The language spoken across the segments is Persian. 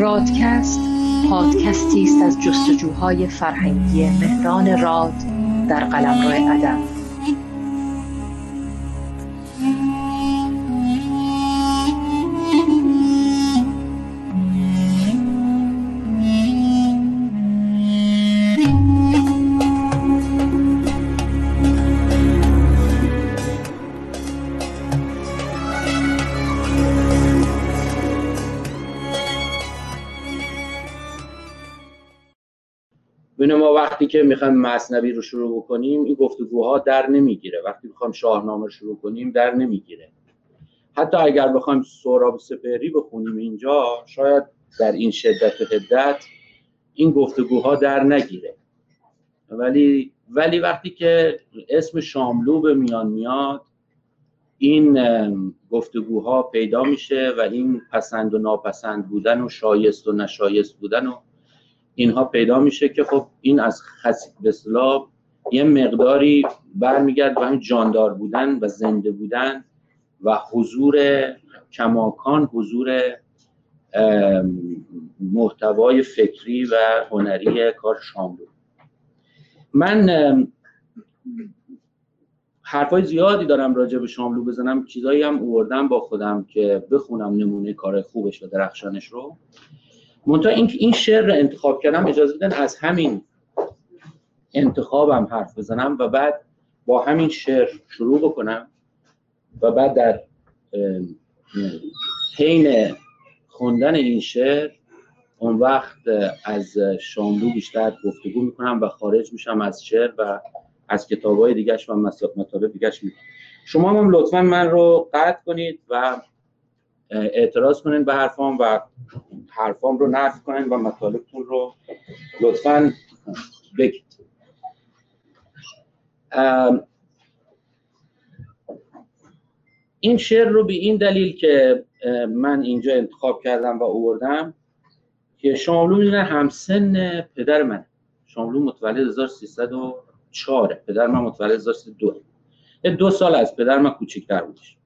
رادکست پادکستی است از جستجوهای فرهنگی مهران راد در قلمرو ادب. وقتی که می‌خوایم مصنبی رو شروع بکنیم این گفتگوها در نمی‌گیره. وقتی می‌خوایم شاهنامه رو شروع کنیم در نمی‌گیره. حتی اگر بخوایم سوراب سپهری بخونیم اینجا شاید در این شدت و حدت این گفتگوها در نگیره. ولی ولی وقتی که اسم شاملو به میان میاد این گفتگوها پیدا میشه و این پسند و ناپسند بودن و شایست و نشایست بودن و اینها پیدا میشه که خب این از. به یه مقداری برمیگرد به همین جاندار بودن و زنده بودن و حضور کماکان حضور محتوای فکری و هنری کار شاملو من حرفای زیادی دارم راجع به شاملو بزنم چیزایی هم اوردم با خودم که بخونم نمونه کار خوبش و درخشانش رو منتها این این شعر رو انتخاب کردم اجازه بدن از همین انتخابم حرف بزنم و بعد با همین شعر شروع بکنم و بعد در حین خوندن این شعر اون وقت از شاملو بیشتر گفتگو می‌کنم و خارج میشم از شعر و از کتاب های دیگرش و مطالب دیگرش می‌کنم. شما هم لطفا من رو قطع کنید و اعتراض کنین به حرفام و حرفام رو نقد کنین و مطالبتون رو لطفا بگید. این شعر رو به این دلیل که من اینجا انتخاب کردم و اووردم که شاملو می‌دونه همسن پدر من شاملو متولد 1304 پدر من متولد 1302 دو سال از پدر من کوچکتر بودش.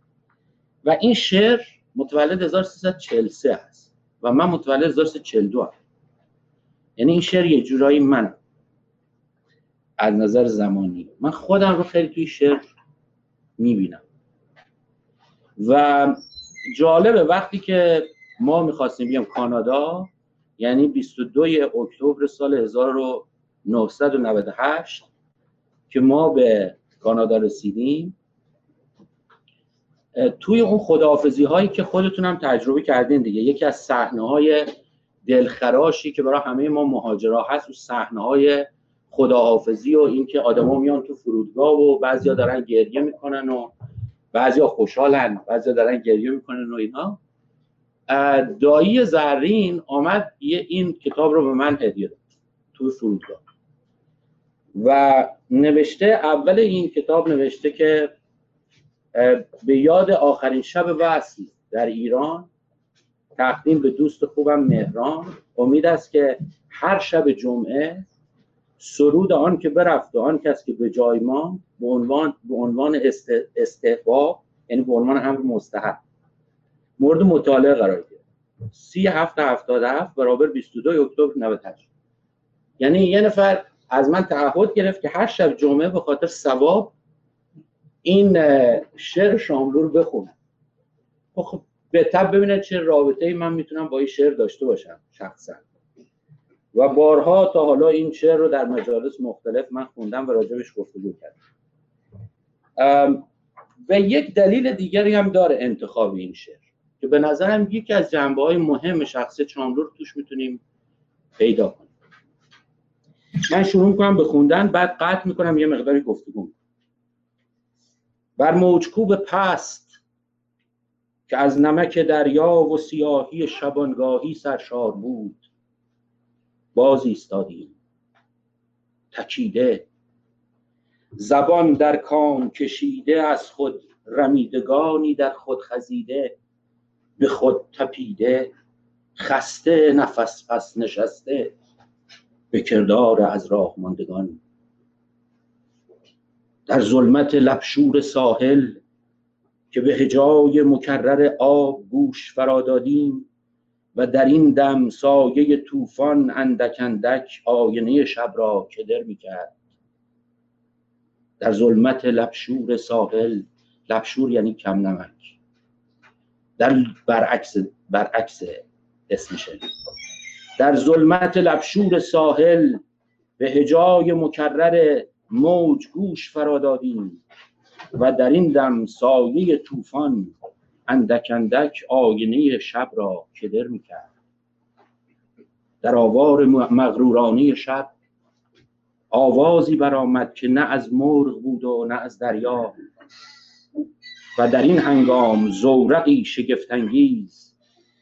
و این شعر متولد 1343 هست و من متولد 1342 هم. یعنی این شعر یه جورایی من از نظر زمانی من خودم رو خیلی توی شعر می‌بینم و جالبه وقتی که ما می‌خواستیم بیام کانادا یعنی 22 اکتبر سال 1998 که ما به کانادا رسیدیم توی اون خداحافظی هایی که خودتون هم تجربه کردین دیگه. یکی از صحنه های دلخراشی که برای همه ما مهاجرا هست و صحنه های خداحافظی و اینکه آدما میان تو فرودگاه و بعضیا دارن گریه می‌کنن و بعضیا خوشحالن بعضیا دارن گریه می‌کنن و اینا. دایی زرین آمد یه این کتاب رو به من هدیه داد تو فرودگاه. و نوشته اول این کتاب نوشته که به یاد آخرین شب وصل در ایران تقدیم به دوست خوبم مهران. امید است که هر شب جمعه سرود آن که برفت و آن کس که به جای ما به عنوان به عنوان استحباب یعنی به عنوان امر مستحب. مورد مطالعه قرار گرفت. سی هفت هفت برابر 22 اکتبر 98 یعنی یه نفر از من تعهد گرفت که هر شب جمعه به خاطر ثواب این شعر شاملو رو بخونم خب, خب به تب ببینید چه رابطه ای من می‌تونم با این شعر داشته باشم شخصا. و بارها تا حالا این شعر رو در مجالس مختلف من خوندم و راجبش گفتگو کردم. و یک دلیل دیگری هم داره انتخاب این شعر که به نظرم یکی از جنبه های مهم شخص شاملو رو توش می‌تونیم پیدا کنیم. من شروع می‌کنم به خوندن بعد قطع می‌کنم یه مقداری گفتگو بر موجکوب پست که از نمک دریا و سیاهی شبانگاهی سرشار بود باز ایستادیم. تکیده. زبان در کام کشیده از خود رمیدگانی در خود خزیده به خود تپیده خسته نفس پس نشسته به کردار از راه ماندگان. در ظلمت لبشور ساحل که به هجای مکرر آب گوش فرا دادیم و در این دم سایه طوفان اندک اندک آینه شب را کدر می‌کرد. در ظلمت لبشور ساحل لبشور یعنی کم نمک. در برعکس برعکس اسمشه. در ظلمت لبشور ساحل به هجای مکرر موج گوش فرادادیم و در این دم سایه طوفان اندک اندک آینه شب را کدر می‌کرد. در آوار مغرورانی شب آوازی برآمد که نه از مرغ بود و نه از دریا و در این هنگام زورقی شگفتانگیز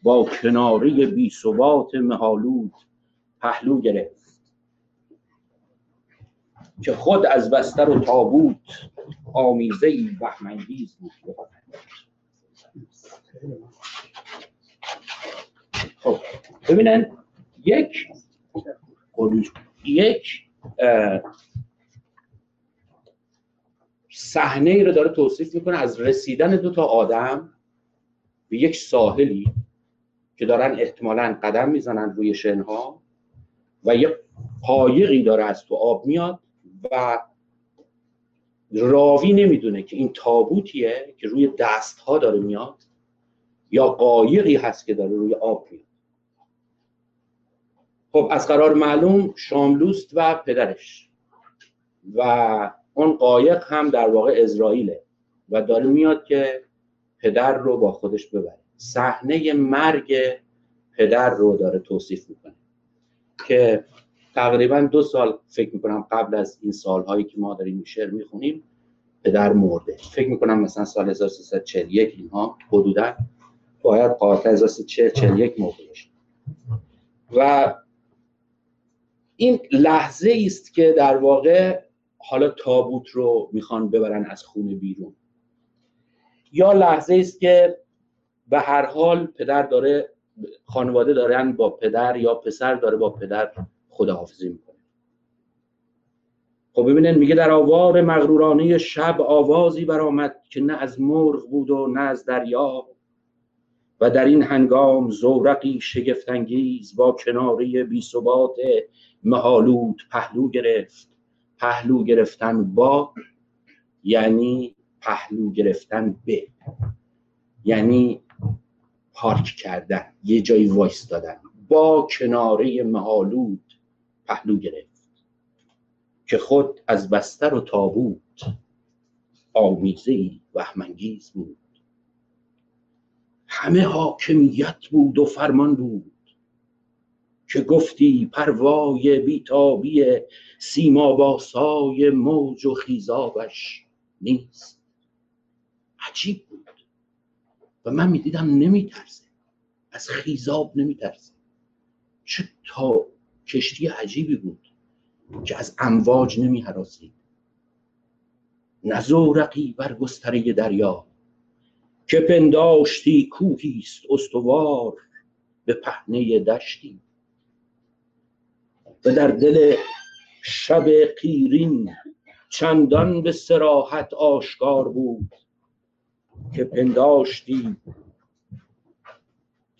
با کناره بی ثبات مهالود پهلو گرفت. که خود از بستر و تابوت آمیزه ای بهمنگیز بود. خب ببینن یک یک صحنه ای رو داره توصیف می‌کنه از رسیدن دو تا آدم به یک ساحلی که دارن احتمالا قدم می‌زنن روی شنها و یک قایقی داره از تو آب میاد. و راوی نمی‌دونه که این تابوتیه که روی دست ها داره میاد یا قایقی هست که داره روی آب میاد. خب از قرار معلوم شاملوست و پدرش و اون قایق هم در واقع اسرائیله و داره میاد که پدر رو با خودش ببره. صحنه مرگ پدر رو داره توصیف می‌کنه که تقریبا دو سال فکر می‌کنم قبل از این سالهایی که ما داریم شعر می‌خونیم پدر مرده. فکر می‌کنم مثلا سال 1341 اینها حدودا باید قاطع 1341 مرده باشه. و این لحظه است که در واقع حالا تابوت رو می‌خوان ببرن از خونه بیرون. یا لحظه است که به هر حال پدر داره خانواده دارن با پدر یا پسر داره با پدر خداحافظی می‌کنه. خب ببینن میگه در آوار مغرورانه شب آوازی برآمد که نه از مرغ بود و نه از دریا و در این هنگام زورقی شگفتانگیز با کناره بی ثبات مهالود پهلو گرفت. پهلو گرفتن با یعنی پهلو گرفتن به. یعنی پارک کردن یه جایی وایس دادن با کناره مهالود پهلو گرفت که خود از بستر و تابوت آمیزه ای وهمانگیز بود. همه حاکمیت بود و فرمان بود که گفتی پروای بیتابی سیما باسای موج و خیزابش نیست. عجیب بود. و من می‌دیدم نمیترسه. از خیزاب نمیترسه. چه تا کشتی عجیبی بود که از امواج نمی حراسید. نزورقی بر گستره دریا که پنداشتی کوهیست استوار به پهنه دشتی. و در دل شب قیرین چندان به سراحت آشکار بود که پنداشتی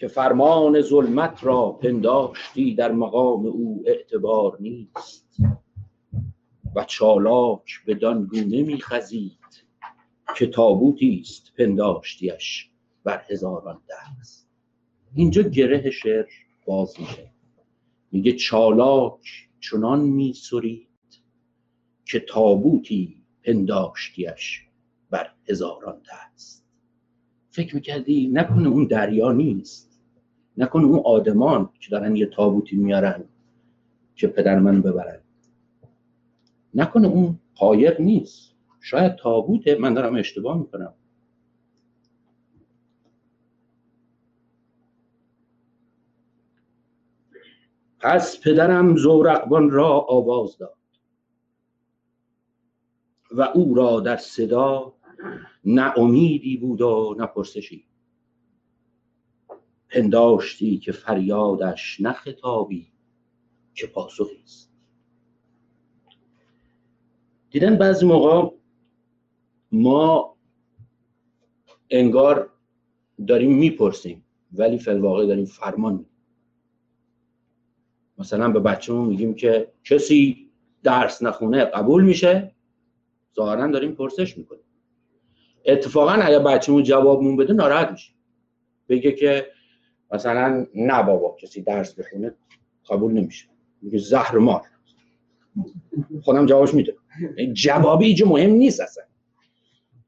که فرمان ظلمت را پنداشتی در مقام او اعتبار نیست. و چالاک به گونه میخزید که تابوتی است پنداشتیش بر هزاران دست. اینجا گره شعر باز میشه. میگه چالاک چنان میسرید که تابوتی پنداشتیش بر هزاران دست. فکر می‌کردی نکنه اون دریا نیست. نکنه اون آدمان که دارن یه تابوتی میارن که پدر من ببرن. نکنه اون قایق نیست. شاید تابوته من دارم اشتباه می‌کنم. پس پدرم زورقبان را آواز داد و او را در صدا نه امیدی بود و نه پرسشی. پنداشتی که فریادش نه خطابی که پاسخی است. دیدن بعضی موقع ما انگار داریم می‌پرسیم ولی فی الواقع داریم فرمان میدیم. مثلا به بچه‌مون میگیم که کسی درس نخونه قبول میشه ظاهرا داریم پرسش می‌کنیم. اتفاقا اگر بچه‌مون جوابمون بده ناراحت میشه بگه که مثلا نه بابا کسی درس بخونه قبول نمیشه. میگه زهر مار. خودم جوابش میده جوابی اینجا مهم نیست اصلا.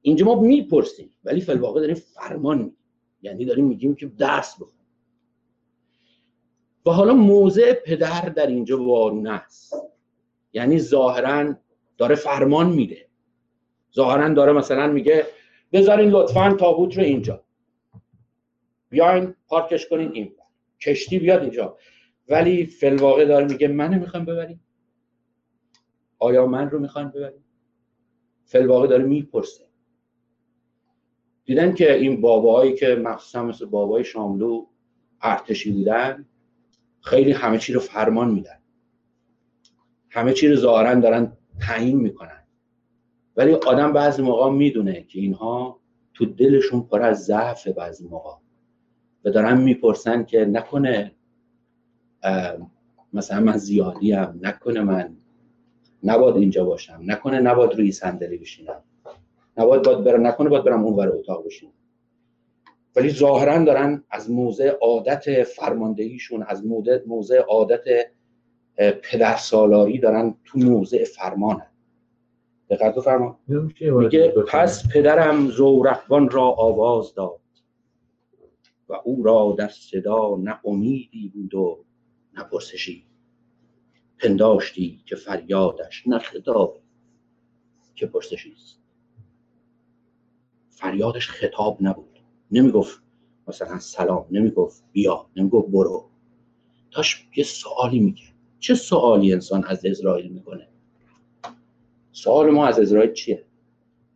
اینجا ما می‌پرسیم ولی فلواقع داریم فرمان یعنی داریم میگیم که درس بخون. و حالا موضع پدر در اینجا وارونه است. یعنی ظاهرا داره فرمان میده. ظاهرا داره مثلا میگه بذارین لطفا تابوت رو اینجا. بیاین پارکش کنین این کشتی بیاد اینجا. ولی فلواقع داره میگه من می‌خوام ببریم. آیا من رو می‌خوان ببریم؟ فلواقع داره می‌پرسه. دیدن که این باباهایی که مخصوصا مثل بابای شاملو ارتشی بودن خیلی همه چی رو فرمان میدن. همه چی رو ظاهرا دارن تعیین می‌کنن. ولی آدم بعضی موقع می‌دونه که اینها تو دلشون پر از ضعف بعضی موقع. و دارن می‌پرسن که نکنه مثلا من زیادی هم نکنه من نباد اینجا باشم نکنه نباد روی صندلی بشینم نباد باید برم نکنه باید برم اون اتاق بشینم. ولی ظاهرا دارن از موضع عادت فرماندهیشون از موضع عادت پدر سالاری دارن تو موضع فرمانن دقت فرمان میگه پس پدرم زورقبان را آواز داد. و او را در صدا نه امیدی بود و نه پرسشی. پنداشتی که فریادش نه خطاب که پرسشی است. فریادش خطاب نبود. نمی‌گفت مثلا سلام نمی‌گفت بیا نمی‌گفت برو. داشت یه سوالی میگه چه سوالی انسان از اسرائیل می‌کنه؟ سوال ما از اسرائیل چیه؟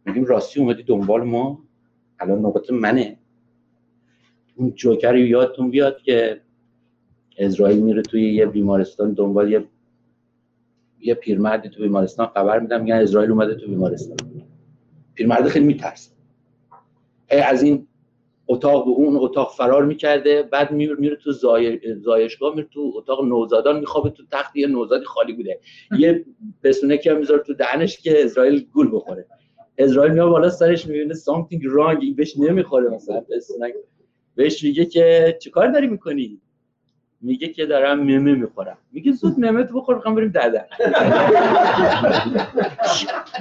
میگیم راستی اومدی دنبال ما؟ الان نوبت منه. اون جوکری یادتون بیاد که اسرائیل میره توی یه بیمارستان دنبال یه یه پیرمردی تو بیمارستان خبر میدم میگن اسرائیل اومده تو بیمارستان. پیرمرد خیلی میترسه. از این اتاق به اون اتاق فرار می‌کرده بعد میره میره تو زایشگاه میره تو اتاق نوزادان میخوابه تو تخت یه نوزادی خالی بوده. یه بسونه که می‌ذاره تو دهنش که اسرائیل گول بخوره. اسرائیل میاد بالا سرش می‌بینه something wrong بهش نمی‌خوره مثلا. بسونه بهش میگه که چیکار داری می‌کنی؟ میگه که دارم ممه می‌خورم. میگه زود ممه تو بخور می‌خوام بریم ددن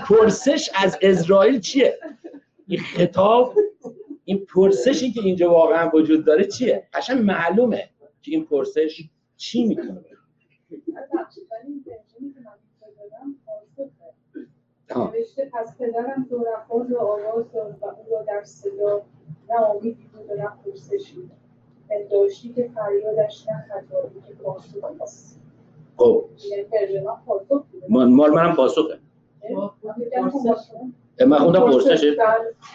پرسش از اسرائیل چیه؟ این خطاب این پرسشی که اینجا واقعا وجود داره چیه؟ قشنگ معلومه که این پرسش چی می‌تونه نوشته پس پدرم دورخان رو آواز داد و او را در صدا نه امیدی بود و نه پرسشی پنداشتی که فریادش نه خطابی که پاسخ است خب. مال منم پاسخه. من خوندم پرسشه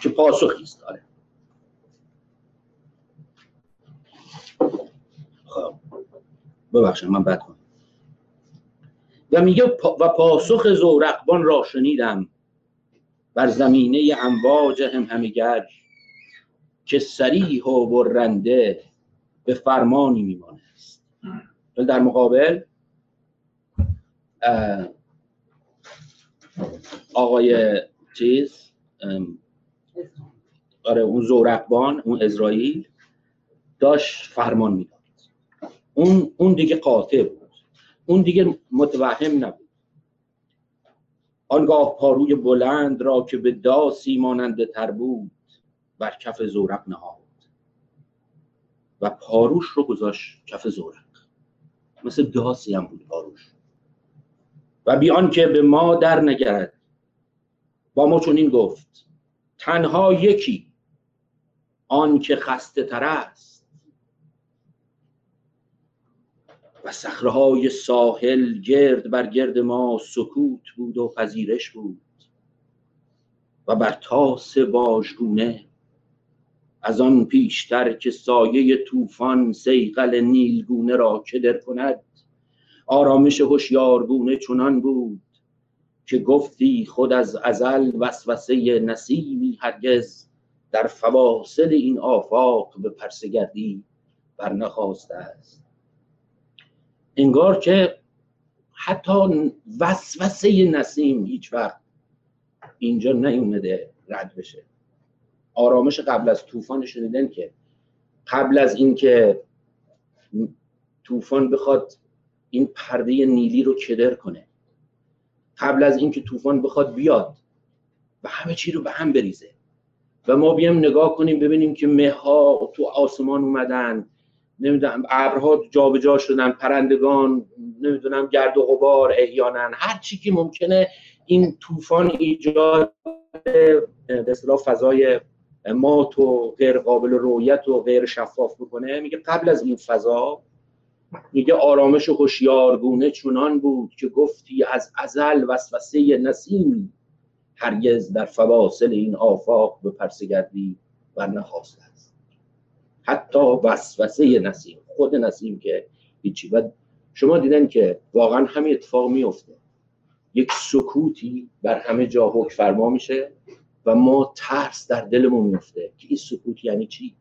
که پاسخی است آره. خب. ببخشید من بد کنم. و میگه و پاسخ زورقبان را شنیدم. بر زمینه امواج هم همیگر که سریح و برنده به فرمانی میمانست. در مقابل آقای چیز آره اون زورقبان اون اسرائیل داشت فرمان می‌داد. اون اون دیگه قاطع بود. اون دیگه متوهم نبود. آنگاه پاروی بلند را که به داسی ماننده تر بود بر کف زورق نهاد. و پاروش رو گذاشت کف زورق. مثل داسی هم بود پاروش. و بیان که به ما در نگرد با ما چون این گفت تنها یکی آن که خسته تر است. و صخره ساحل گرد بر گرد ما سکوت بود و پذیرش بود. و بر تاس باژگونه از آن پیشتر که سایه طوفان سیقل نیلگونه را کدر کند آرامش هوشیارگونه چنان بود که گفتی خود از ازل وسوسه نسیمی هرگز در فواصل این آفاق به پرسگردی بر نخواسته است. انگار که حتی وسوسه نسیم هیچ وقت اینجا نیومده رد بشه. آرامش قبل از طوفان شنیدن که قبل از اینکه طوفان بخواد این پرده نیلی رو کدر کنه قبل از اینکه طوفان بخواد بیاد و همه چی رو به هم بریزه و ما بیام نگاه کنیم ببینیم که مه ها تو آسمان اومدن نمی‌دونم ابرها جابجا شدن پرندگان نمی‌دونم گرد و غبار احیانا هر چی که ممکنه این طوفان ایجاد به فضای مات و غیر قابل رویت و غیر شفاف بکنه. میگه قبل از این فضا میگه آرامش هوشیارگونه چنان بود که گفتی از ازل وسوسه نسیم هرگز در فواصل این آفاق به پرسگردی و نخواست است. حتی وسوسه نسیم خود نسیم که هیچی. و شما دیدن که واقعا همین اتفاق میفته یک سکوتی بر همه جا حکم فرما میشه. و ما ترس در دلمون میفته که این سکوت یعنی چی؟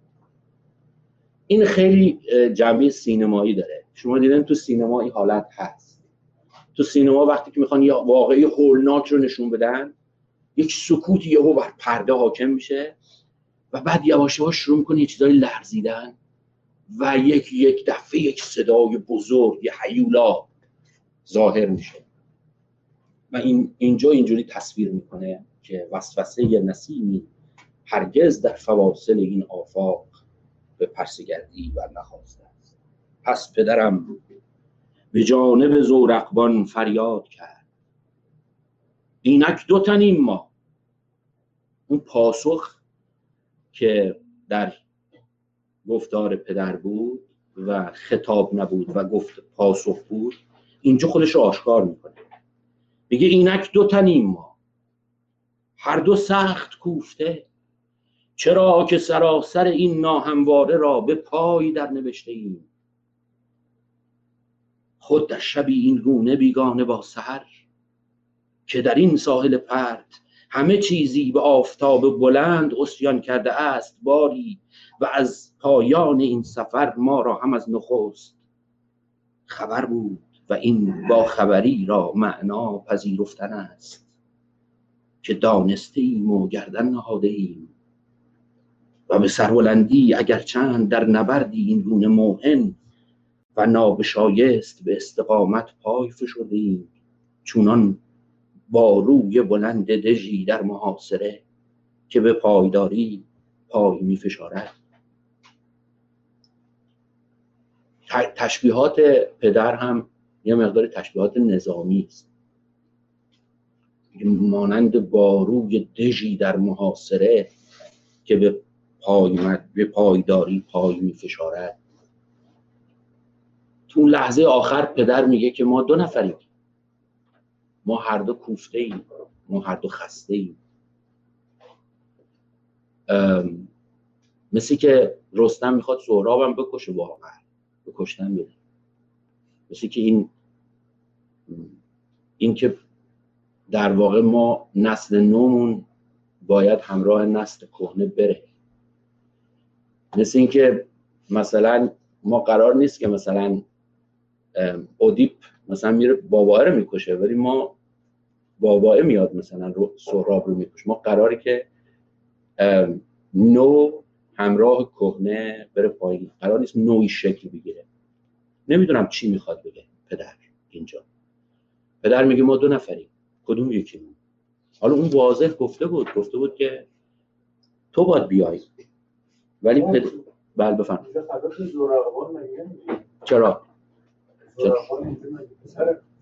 این خیلی جنبه سینمایی داره. شما دیدن تو سینما این حالت هست. تو سینما وقتی که می‌خوان یه واقعی هولناک رو نشون بدن یک سکوت یهو بر پرده حاکم میشه و بعد یواش یواش شروع می‌کنه یه چیزای لرزیدن و یک یک دفعه یک صدای بزرگ یه حیولا ظاهر میشه. و این اینجا اینجوری تصویر می‌کنه. که وسوسه نسیمی هرگز در فواصل این آفاق به پرسگردی و نخواسته است. پس پدرم به جانب زورقبان فریاد کرد. اینک دو تنیم ما. اون پاسخ که در گفتار پدر بود و خطاب نبود و گفت پاسخ بود اینجا خودش آشکار می‌کنه. میگه اینک دو تنیم ما. هر دو سخت کوفته. چرا که سراسر این ناهمواره را به پای در نوشته ایم؟ خود در شبی این گونه بیگانه با سهر که در این ساحل پرت همه چیزی به آفتاب بلند اسیان کرده است باری و از پایان این سفر ما را هم از نخست. خبر بود و این با خبری را معنا پذیرفتن است. که دانسته ایم و گردن نهاده ایم و به سربلندی اگر چند در نبردی این گونه موهن و نابشایست به استقامت پای فشرده ایم چونان با روی بلند دژی در محاصره که به پایداری پای می فشارد. تشبیهات پدر هم یه مقدار تشبیهات نظامی است. مانند باروی دژی در محاصره که به پای به پایداری پای می فشارد تو لحظه آخر پدر میگه که ما دو نفریم. ما هر دو کوفته ایم ما هر دو خسته ایم مثل که رستم می‌خواد سهرابم بکشه واقعا. به کشتن میره مثل که این این که در واقع ما نسل نومون باید همراه نسل کهنه بره. مثل اینکه مثلا ما قرار نیست که مثلا اودیپ مثلا میره باباه رو می‌کشه ولی ما باباه میاد مثلا سهراب رو می‌کشه. ما قراره که نو همراه کهنه بره پایین. قرار نیست نوعی شکل بگیره. نمی‌دونم چی می‌خواد بگه پدر اینجا. پدر میگه ما دو نفریم. کدوم یکی؟ حالا اون واضح گفته بود گفته بود که تو باید بیای. ولی پدر بله بفهم چرا؟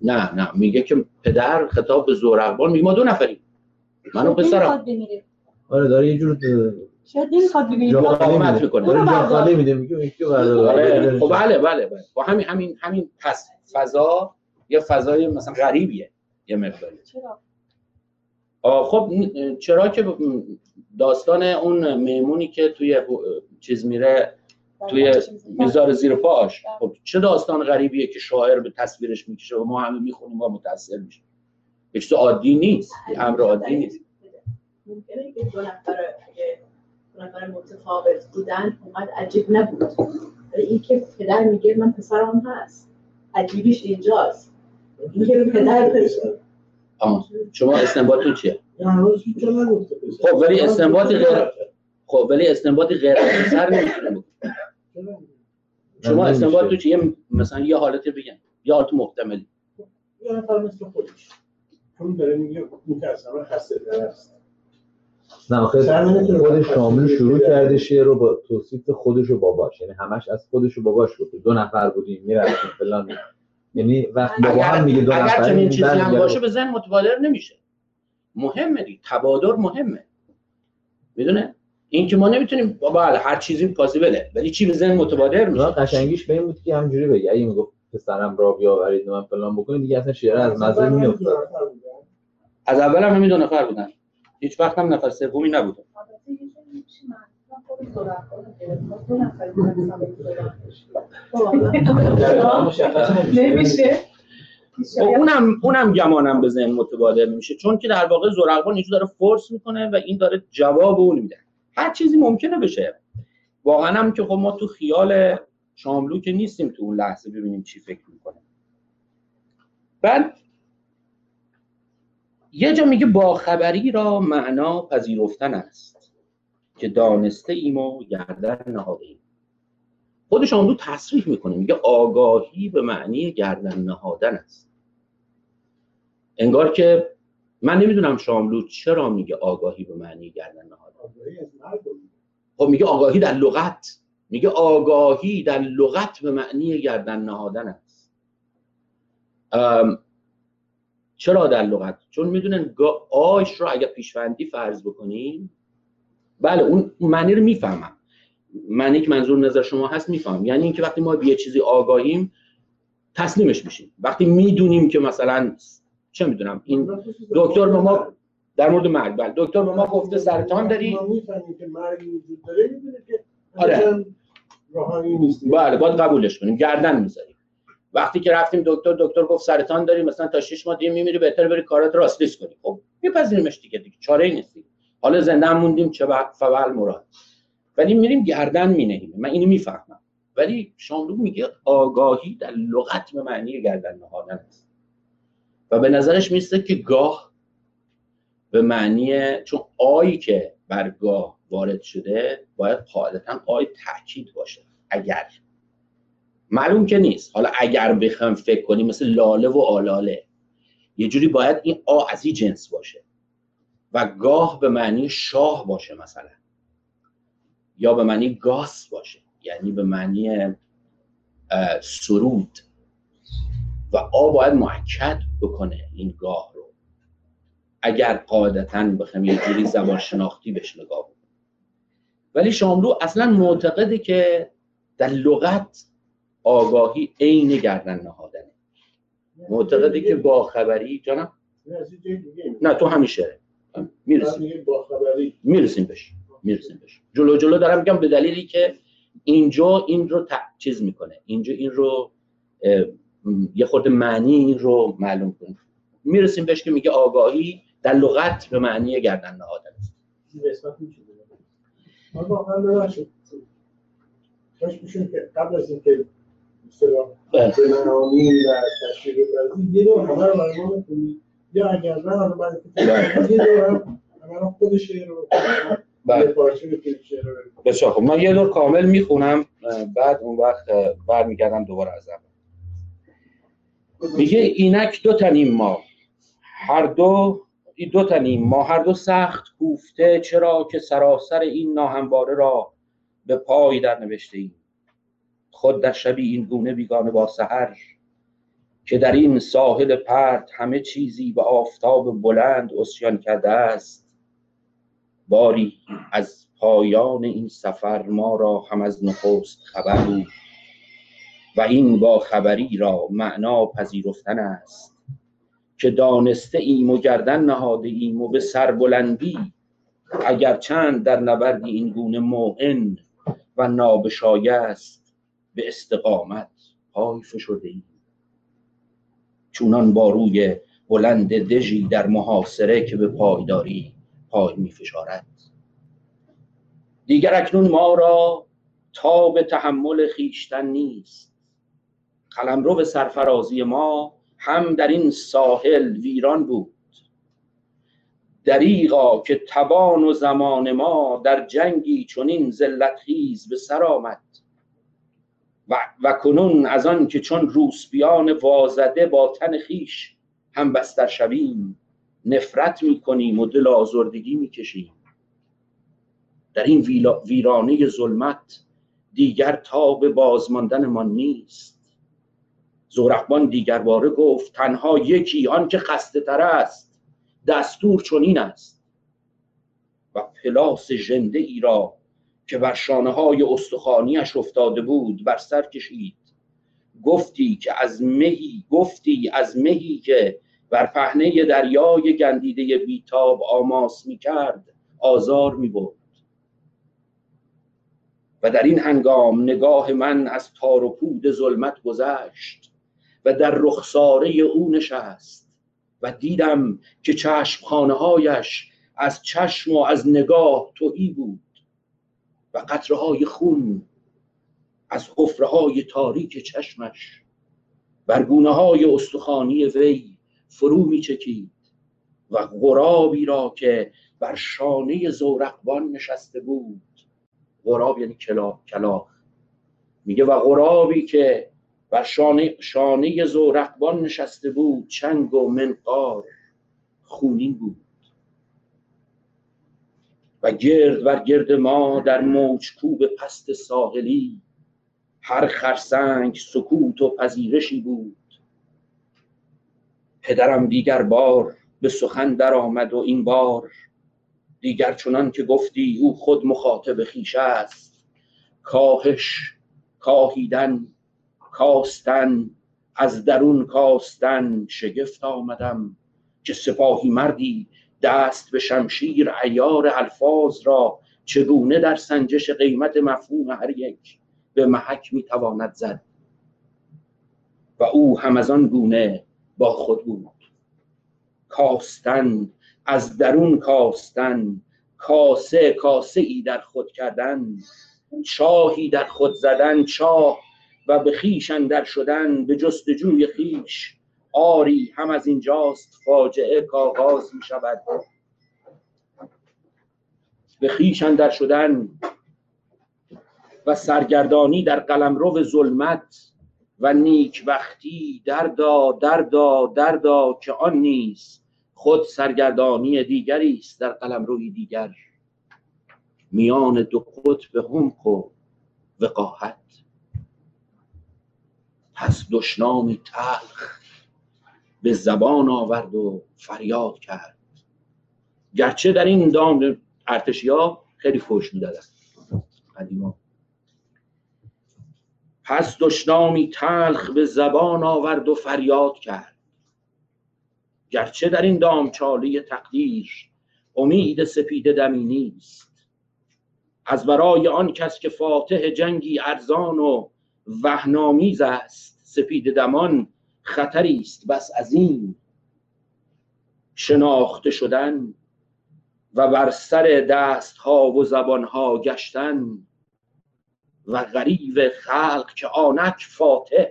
نه نه. میگه که پدر خطاب به زورقبان میگه ما دو نفریم. من و پسرم. آره داره یه جور شاید نمی‌خواد ببینید مقاومت می‌کنه. داره جا خالی میده. میگه خب بله بله بله. با همین همین همین پس فضا یه فضای مثلا غریبیه. یه مقداری. خب چرا که داستان اون میمونی که توی چیز میره توی می‌ذاره زیر پاش. خب چه داستان غریبیه که شاعر به تصویرش می‌کشه و ما همه می‌خونیم و متاثر میشیم. یک چیز عادی نیست یه امر عادی نیست. ممکنه که دو نفر دو نفر متفاوت بودن اونقدر عجیب نبود. ولی این که پدر میگه من پسرم هست عجیبیش اینجاست. اینکه آه. شما استنباطتون چیه. خب ولی استنباط غیر خب ولی استنباط غیر نمی‌تونه بکنه. شما. استنباط تو چیه؟ مثلا یه حالت بگن یه حالت محتملی. یه نفر مثل خودش. چون داره میگه این که اصلا خسته است. نه آخه سر خود. شاملو شروع کرده شعر رو با توصیف خودش و باباش. یعنی همش از خودش و باباش گفته. دو نفر بودیم می‌رفتیم فلان. یعنی وقتی بابا هم میگه دو اگر نفر چنین چیزی هم باشه به ذهن متبادر نمیشه. مهمه دیگه. تبادر مهمه. می‌دونه؟ این که ما نمی‌تونیم بله هر چیزی پاسیبله ولی چی به ذهن متبادر میشه؟ قشنگیش به این بود که همجوری بگه اگه می‌گفت پسرم را بیاورید من فلان بکنید دیگه اصلا شعر از مزه میافتاد. از اول هم همین دو نفر بودن. هیچ وقت هم نفر سومی نبوده نمیشه. خب اونم اونم گمانم به ذهن متبادر میشه چون که در واقع زرقبان اینجا داره فورس می‌کنه و این داره جواب اون میده. هر چیزی ممکنه بشه. واقعا هم که خب ما تو خیال شاملو که نیستیم تو اون لحظه ببینیم چی فکر می‌کنه. بعد یه جا میگه باخبری را معنا پذیرفتن است. که دانسته ایم و گردن نهاده ایم. خود شاملو تصریح می‌کنه میگه آگاهی به معنی گردن نهادن است. انگار که من نمی‌دونم شاملو چرا میگه آگاهی به معنی گردن نهادن. رو. خب میگه آگاهی در لغت. میگه آگاهی در لغت به معنی گردن نهادن است. چرا در لغت؟ چون می‌دونن آش رو اگر پیشوندی فرض بکنیم بله اون معنی رو می‌فهمم. معنی که منظور نظر شما هست می‌فهمم. یعنی اینکه وقتی ما به یه چیزی آگاهیم تسلیمش میشیم. وقتی می‌دونیم که مثلا چه می‌دونم این دکتر به ما در مورد مرگ بله دکتر به ما گفته سرطان داری. که مرگ وجود داره که آره. بله باید قبولش کنیم گردن می‌ذاریم. وقتی که رفتیم دکتر دکتر گفت سرطان داری مثلا تا 6 ماه دیگه میمیری بهتر بری کارات راستیس کنی. خب میپذیریمش دیگه دیگه چاره ای نیست دیگه. حالا زنده موندیم چه فول مراد. ولی میریم گردن مینهیم. من اینو می‌فهمم. ولی شاملو میگه آگاهی در لغت به معنی گردن نهادن است. و به نظرش میسته که گاه به معنی چون آیی که بر گاه وارد شده باید قاعدتا آی تاکید باشه. اگر. معلوم که نیست. حالا اگر بخوام فکر کنیم مثل لاله و آلاله. یه جوری باید این آ از این جنس باشه. و گاه به معنی شاه باشه مثلا. یا به معنی گاس باشه. یعنی به معنی سرود. و آ باید معکد بکنه این گاه رو. اگر قاعدتا بخوام یه جوری زبان شناختی بهش نگاه بکنیم ولی شاملو اصلا معتقده که در لغت آگاهی عین گردن نهادنه. معتقده که با خبری جانم نه تو همیشه. می‌رسیم. می‌رسیم بهش می‌رسیم بهش. جلو جلو دارم میگم به دلیلی که اینجا این رو ت... چیز می‌کنه. اینجا این رو اه، یه خورده معنی این رو معلوم کنه می‌رسیم بهش که میگه آگاهی در لغت به معنی گردن نهادن است. که قبل از اینکه بله. و برزی یه دور همه رو یا اگر نه حالا بعد که خود شعر رو بله. بسیار خب من یه دور کامل می‌خونم بعد اون وقت برمیگردم دوباره از اول. میگه اینک دو تنیم ما. هر دو این دو تنیم ما. هر دو سخت کوفته چرا که سراسر این ناهمواره را به پای در نوشته ایم. خود در شبی این گونه بیگانه با سحر که در این ساحل پرت همه چیزی به آفتاب بلند اسیان کرده است. باری از پایان این سفر ما را هم از نخست خبر بود و این با خبری را معنا پذیرفتن است که دانسته ایم و گردن نهاده ایم و به سربلندی اگر چند در نبردی این گونه موهن و نابشایست به استقامت پای فشرده ایم. چونان با روی بلند دژی در محاصره که به پایداری پای می فشارد. دیگر اکنون ما را تا به تحمل خیشتن نیست. قلمرو سرفرازی ما هم در این ساحل ویران بود. دریغا که توان و زمان ما در جنگی چنین ذلت خیز به سر آمد. و, و کنون از آن که چون روسپیان وازده با تن خیش هم بستر شویم نفرت می‌کنیم و دل آزردگی می‌کشیم. در این ویرانه ظلمت دیگر تاب بازماندن ما نیست. زورقبان دیگر باره گفت تنها یکی آن که خسته تر است دستور چنین است. و پلاس ژنده ای را که بر شانه های استخوانیش افتاده بود بر سر کشید. گفتی که از مهی گفتی از مهی که بر پهنه دریای گندیده بیتاب آماس می کرد آزار می برد و در این هنگام نگاه من از تار و پود ظلمت گذشت و در رخساره او نشست و دیدم که چشم هایش از چشم و از نگاه توهی بود. و قطره های خون از حفره های تاریک چشمش بر گونه های استخوانی وی فرو می چکید و غرابی را که بر شانه زورقبان نشسته بود غراب یعنی کلاق کلاق میگه و غرابی که بر شانه, شانه زورقبان نشسته بود چنگ و منقار خونین بود. و گرد بر گرد ما در موجکوب پست ساحلی هر خرسنگ سکوت و پذیرشی بود. پدرم دیگر بار به سخن در آمد و این بار دیگر چنان که گفتی او خود مخاطب خیش است. کاهش کاهیدن کاستن از درون کاستن شگفت آمدم که سپاهی مردی دست به شمشیر عیار الفاظ را چگونه در سنجش قیمت مفهوم هر یک به محک می‌تواند زد. و او هم از آن گونه با خود بود. کاستن از درون کاستن کاسه کاسه ای در خود کردن چاهی در خود زدن چاه و به خیش اندر شدن به جستجوی خیش آری هم از اینجاست فاجعه کاغاز می شود به خیش اندر شدن و سرگردانی در قلمرو ظلمت و نیک وقتی دردا دردا دردا که آن نیست خود سرگردانی دیگری است در قلمروی دیگر. میان دو قطب حمق و وقاحت. پس دشنامی تلخ به زبان آورد و فریاد کرد. گرچه در این دام ارتشیا خیلی فوش می‌دادن. قدیما. پس دشنامی تلخ به زبان آورد و فریاد کرد. گرچه در این دامچاله تقدیر امید سپید دمی نیست. از برای آن کس که فاتح جنگی ارزان و وهنامیز است سپید دمان خطری است بس این شناخته شدن و بر سر دست ها و زبان ها گشتن و غریب خلق که آنک فاتح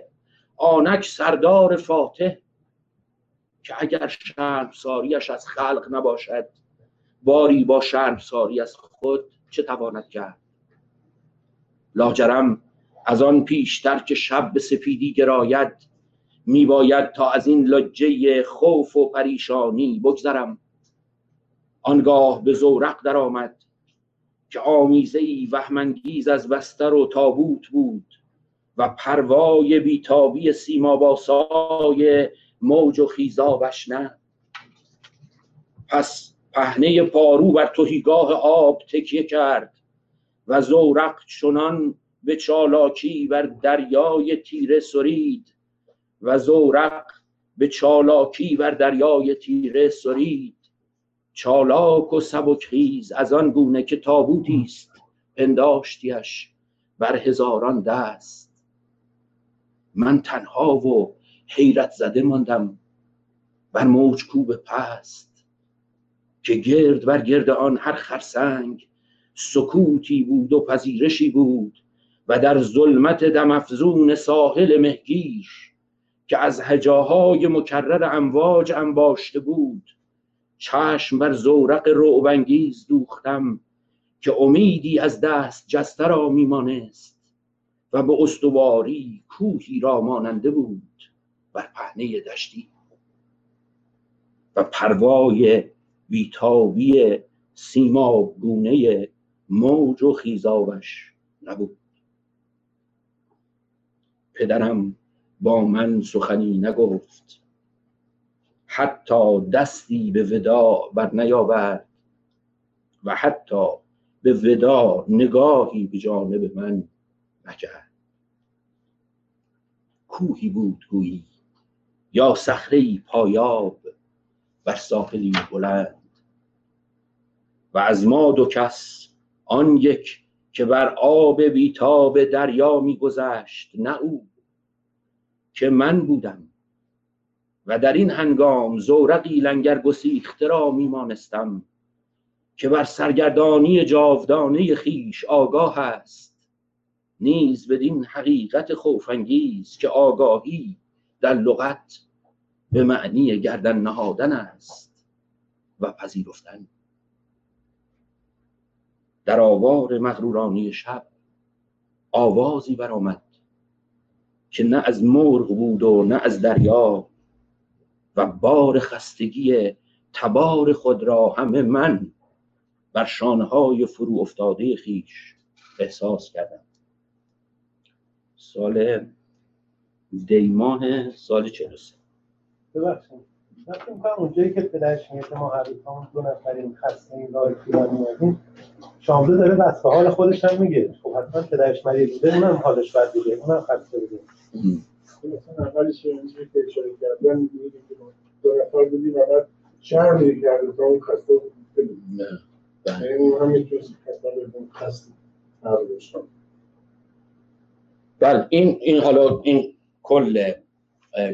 آنک سردار فاتح که اگر شرمساریش از خلق نباشد باری با شرمساری از خود چه تواند کرد؟ لاجرم از آن پیشتر که شب به سپیدی گراید میباید تا از این لجه خوف و پریشانی بگذرم. آنگاه به زورق درآمد که آمیزه ای وهمانگیز از بستر و تابوت بود و پروای بیتابی سیما باسای موج و خیزابش نه پس پهنه پارو بر توهیگاه آب تکیه کرد و زورق چنان به چالاکی بر دریای تیره سرید و زورق به چالاکی بر دریای تیره سرید. چالاک و سبکخیز از آن گونه که تابوتی است پنداشتیش بر هزاران دست. من تنها و حیرت زده ماندم بر موج کوب پست که گرد بر گرد آن هر خرسنگ سکوتی بود و پذیرشی بود و در ظلمت دمافزون ساحل مهگیر که از هجاهای مکرر امواج انباشته بود. چشم بر زورق رعبانگیز دوختم که امیدی از دست جسته را میمانست و به استواری کوهی را ماننده بود بر پهنه دشتی. و پروای بیتابی سیما گونه موج و خیزاوش نبود. پدرم با من سخنی نگفت. حتی دستی به وداع بر نیاورد و حتی به وداع نگاهی به جانب من نکرد. کوهی بود گویی یا صخره پایاب بر ساحلی بلند. و از ما دو کس آن یک که بر آب بیتاب دریا میگذشت نه او. که من بودم. و در این هنگام زورقی لنگر گسیخته را میمانستم که بر سرگردانی جاودانه خیش آگاه است. نیز بدین حقیقت خوفانگیز که آگاهی در لغت به معنی گردن نهادن است و پذیرفتن. در آوار مغرورانی شب آوازی برآمد که نه از مرغ بود و نه از دریا و بار خستگی تبار خود را همه من بر شانهای فرو افتاده خیش احساس کردم. سال دیماه سال 43 ببخشید. فکر می‌کنم اونجایی که پدرش میگه ما روز دو نفریم خسته این راه طولانی اومدیم شاملو داره بس به حال خودش هم میگه. خب حتما پدرش مریض بوده اونم حالش بد بوده اونم خسته بوده. مثلا اولش اینجوری که اشاره کردن می‌بینید که دو نفر بودیم و بعد شهر میری کرده تا اون خسته بود. نه بله. یعنی اون هم می‌تونست خسته بودیم خسته بله این این حالا این کل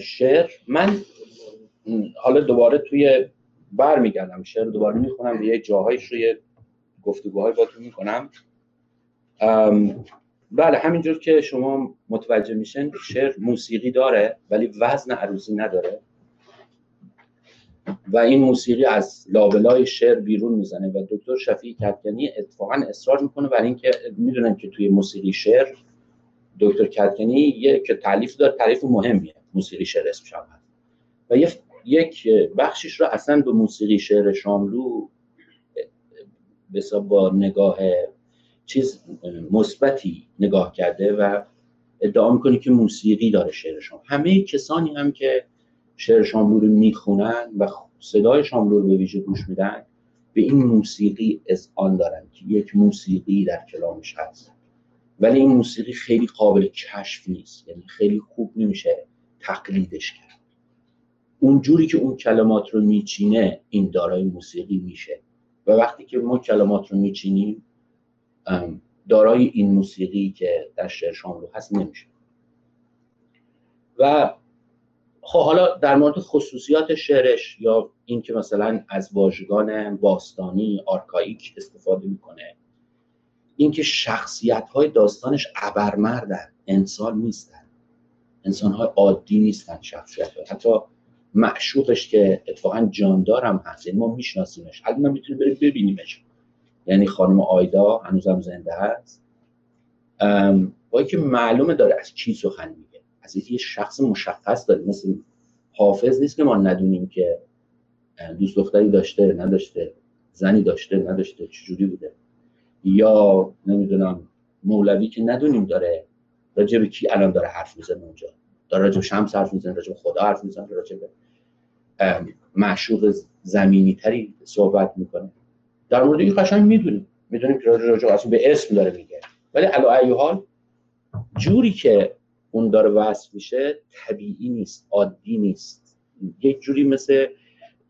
شعر. من حالا دوباره توی برمیگردم شعر رو دوباره می‌خونم یک جاهایش رو یه گفتگوهای باتون می‌کنم. بله همینجور که شما متوجه میشن شعر موسیقی داره ولی وزن عروسی نداره. و این موسیقی از لابلای شعر بیرون می‌زنه و دکتر شفیع کدکنی اتفاقا اصرار می‌کنه برای اینکه می‌دونن که توی موسیقی شعر دکتر کدکنی یک تعلیف داره تعلیف مهمیه موسیقی شعر اسمش و یک بخشش رو اصلا به موسیقی شعر شاملو با نگاه چیز مثبتی نگاه کرده و ادعا می‌کنه که موسیقی داره شعر شاملو همه کسانی هم که شعر شاملو رو می‌خونن و صدای شاملو رو به ویژه گوش میدن به این موسیقی اذعان دارن که یک موسیقی در کلامش هست. ولی این موسیقی خیلی قابل کشف نیست یعنی خیلی خوب نمیشه تقلیدش کرد. اونجوری که اون کلمات رو میچینه این دارای موسیقی میشه. و وقتی که ما کلمات رو میچینیم دارای این موسیقی که در شعر شاملو هست نمیشه. و خب حالا در مورد خصوصیات شعرش یا این که مثلا از واژگان باستانی آرکایک استفاده می‌کنه اینکه شخصیت های داستانش ابرمردن انسان نیستن. انسان های عادی نیستن شخصیت های. حتی معشوقش که اتفاقا جاندار هم هست یعنی ما میشناسیمش. حالا می‌تونیم بریم ببینیمش. یعنی خانم آیدا هنوزم زنده هست. با که معلومه داره از کی سخن میگه. از یه شخص مشخص داره مثل حافظ نیست که ما ندونیم که دوست دختری داشته نداشته زنی داشته نداشته چجوری بوده. یا نمی‌دونم مولوی که ندونیم داره راجع به کی الان داره حرف می‌زنه اونجا. داره راجع به شمس حرف می‌زنه راجع به خدا حرف می‌زنه راجع به معشوق زمینی تری صحبت می‌کنه. در مورد این قشنگ می‌دونیم. می‌دونیم که راجع اصلا به اسم داره میگه. ولی علا ای حال جوری که اون داره وصف میشه طبیعی نیست عادی نیست. یک جوری مثل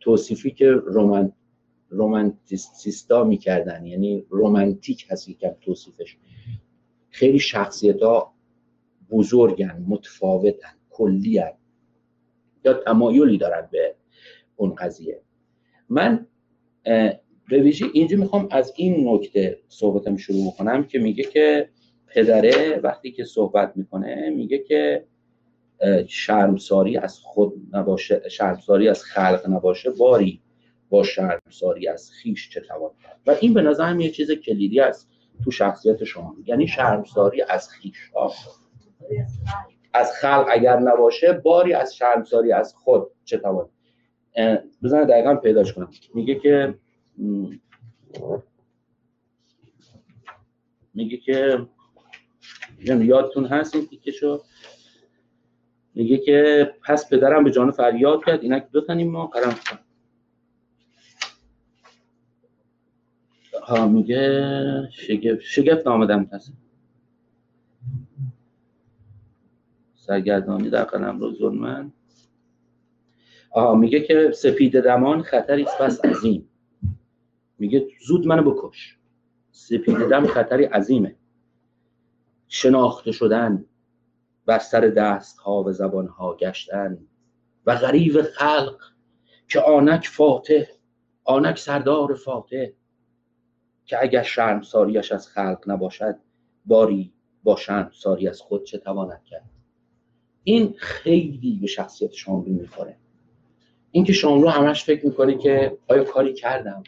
توصیفی که رومن رومانتیستا می‌کردن. یعنی رومانتیک هست یکم توصیفش. خیلی شخصیت ها بزرگن متفاوتن کلی هن. یا تمایلی دارن به اون قضیه. من به ویژه اینجا می‌خوام از این نکته صحبتم شروع کنم که میگه که پدره وقتی که صحبت می‌کنه میگه که شرمساری از خود نباشه شرمساری از خلق نباشه باری با شرمساری از خیش چه توان کرد؟ و این به نظر یه چیز کلیدی است تو شخصیت شما. یعنی شرمساری از خیش. از خلق اگر نباشه باری از شرمساری از خود چه توان. بزن دقیقا پیداش کنم. میگه که میگه که یادتون هست این تیکشو میگه که پس پدرم به جان فریاد کرد اینک دو تنیم ما قرم ها میگه شگفت شگفت آمدم پس. سرگردانی در قلم رو ظلمن. آها میگه که سپید دمان خطری است بس عظیم میگه زود منو بکش. سپید دم خطری عظیمه. شناخته شدن بر سر دست ها و زبان ها گشتن و غریب خلق که آنک فاتح آنک سردار فاتح که اگر شرمساریش از خلق نباشد باری با شرمساری از خود چه تواند کرد؟ این خیلی به شخصیت شاملو می‌خوره. اینکه شاملو همش فکر می‌کنه که آیا کاری کردم؟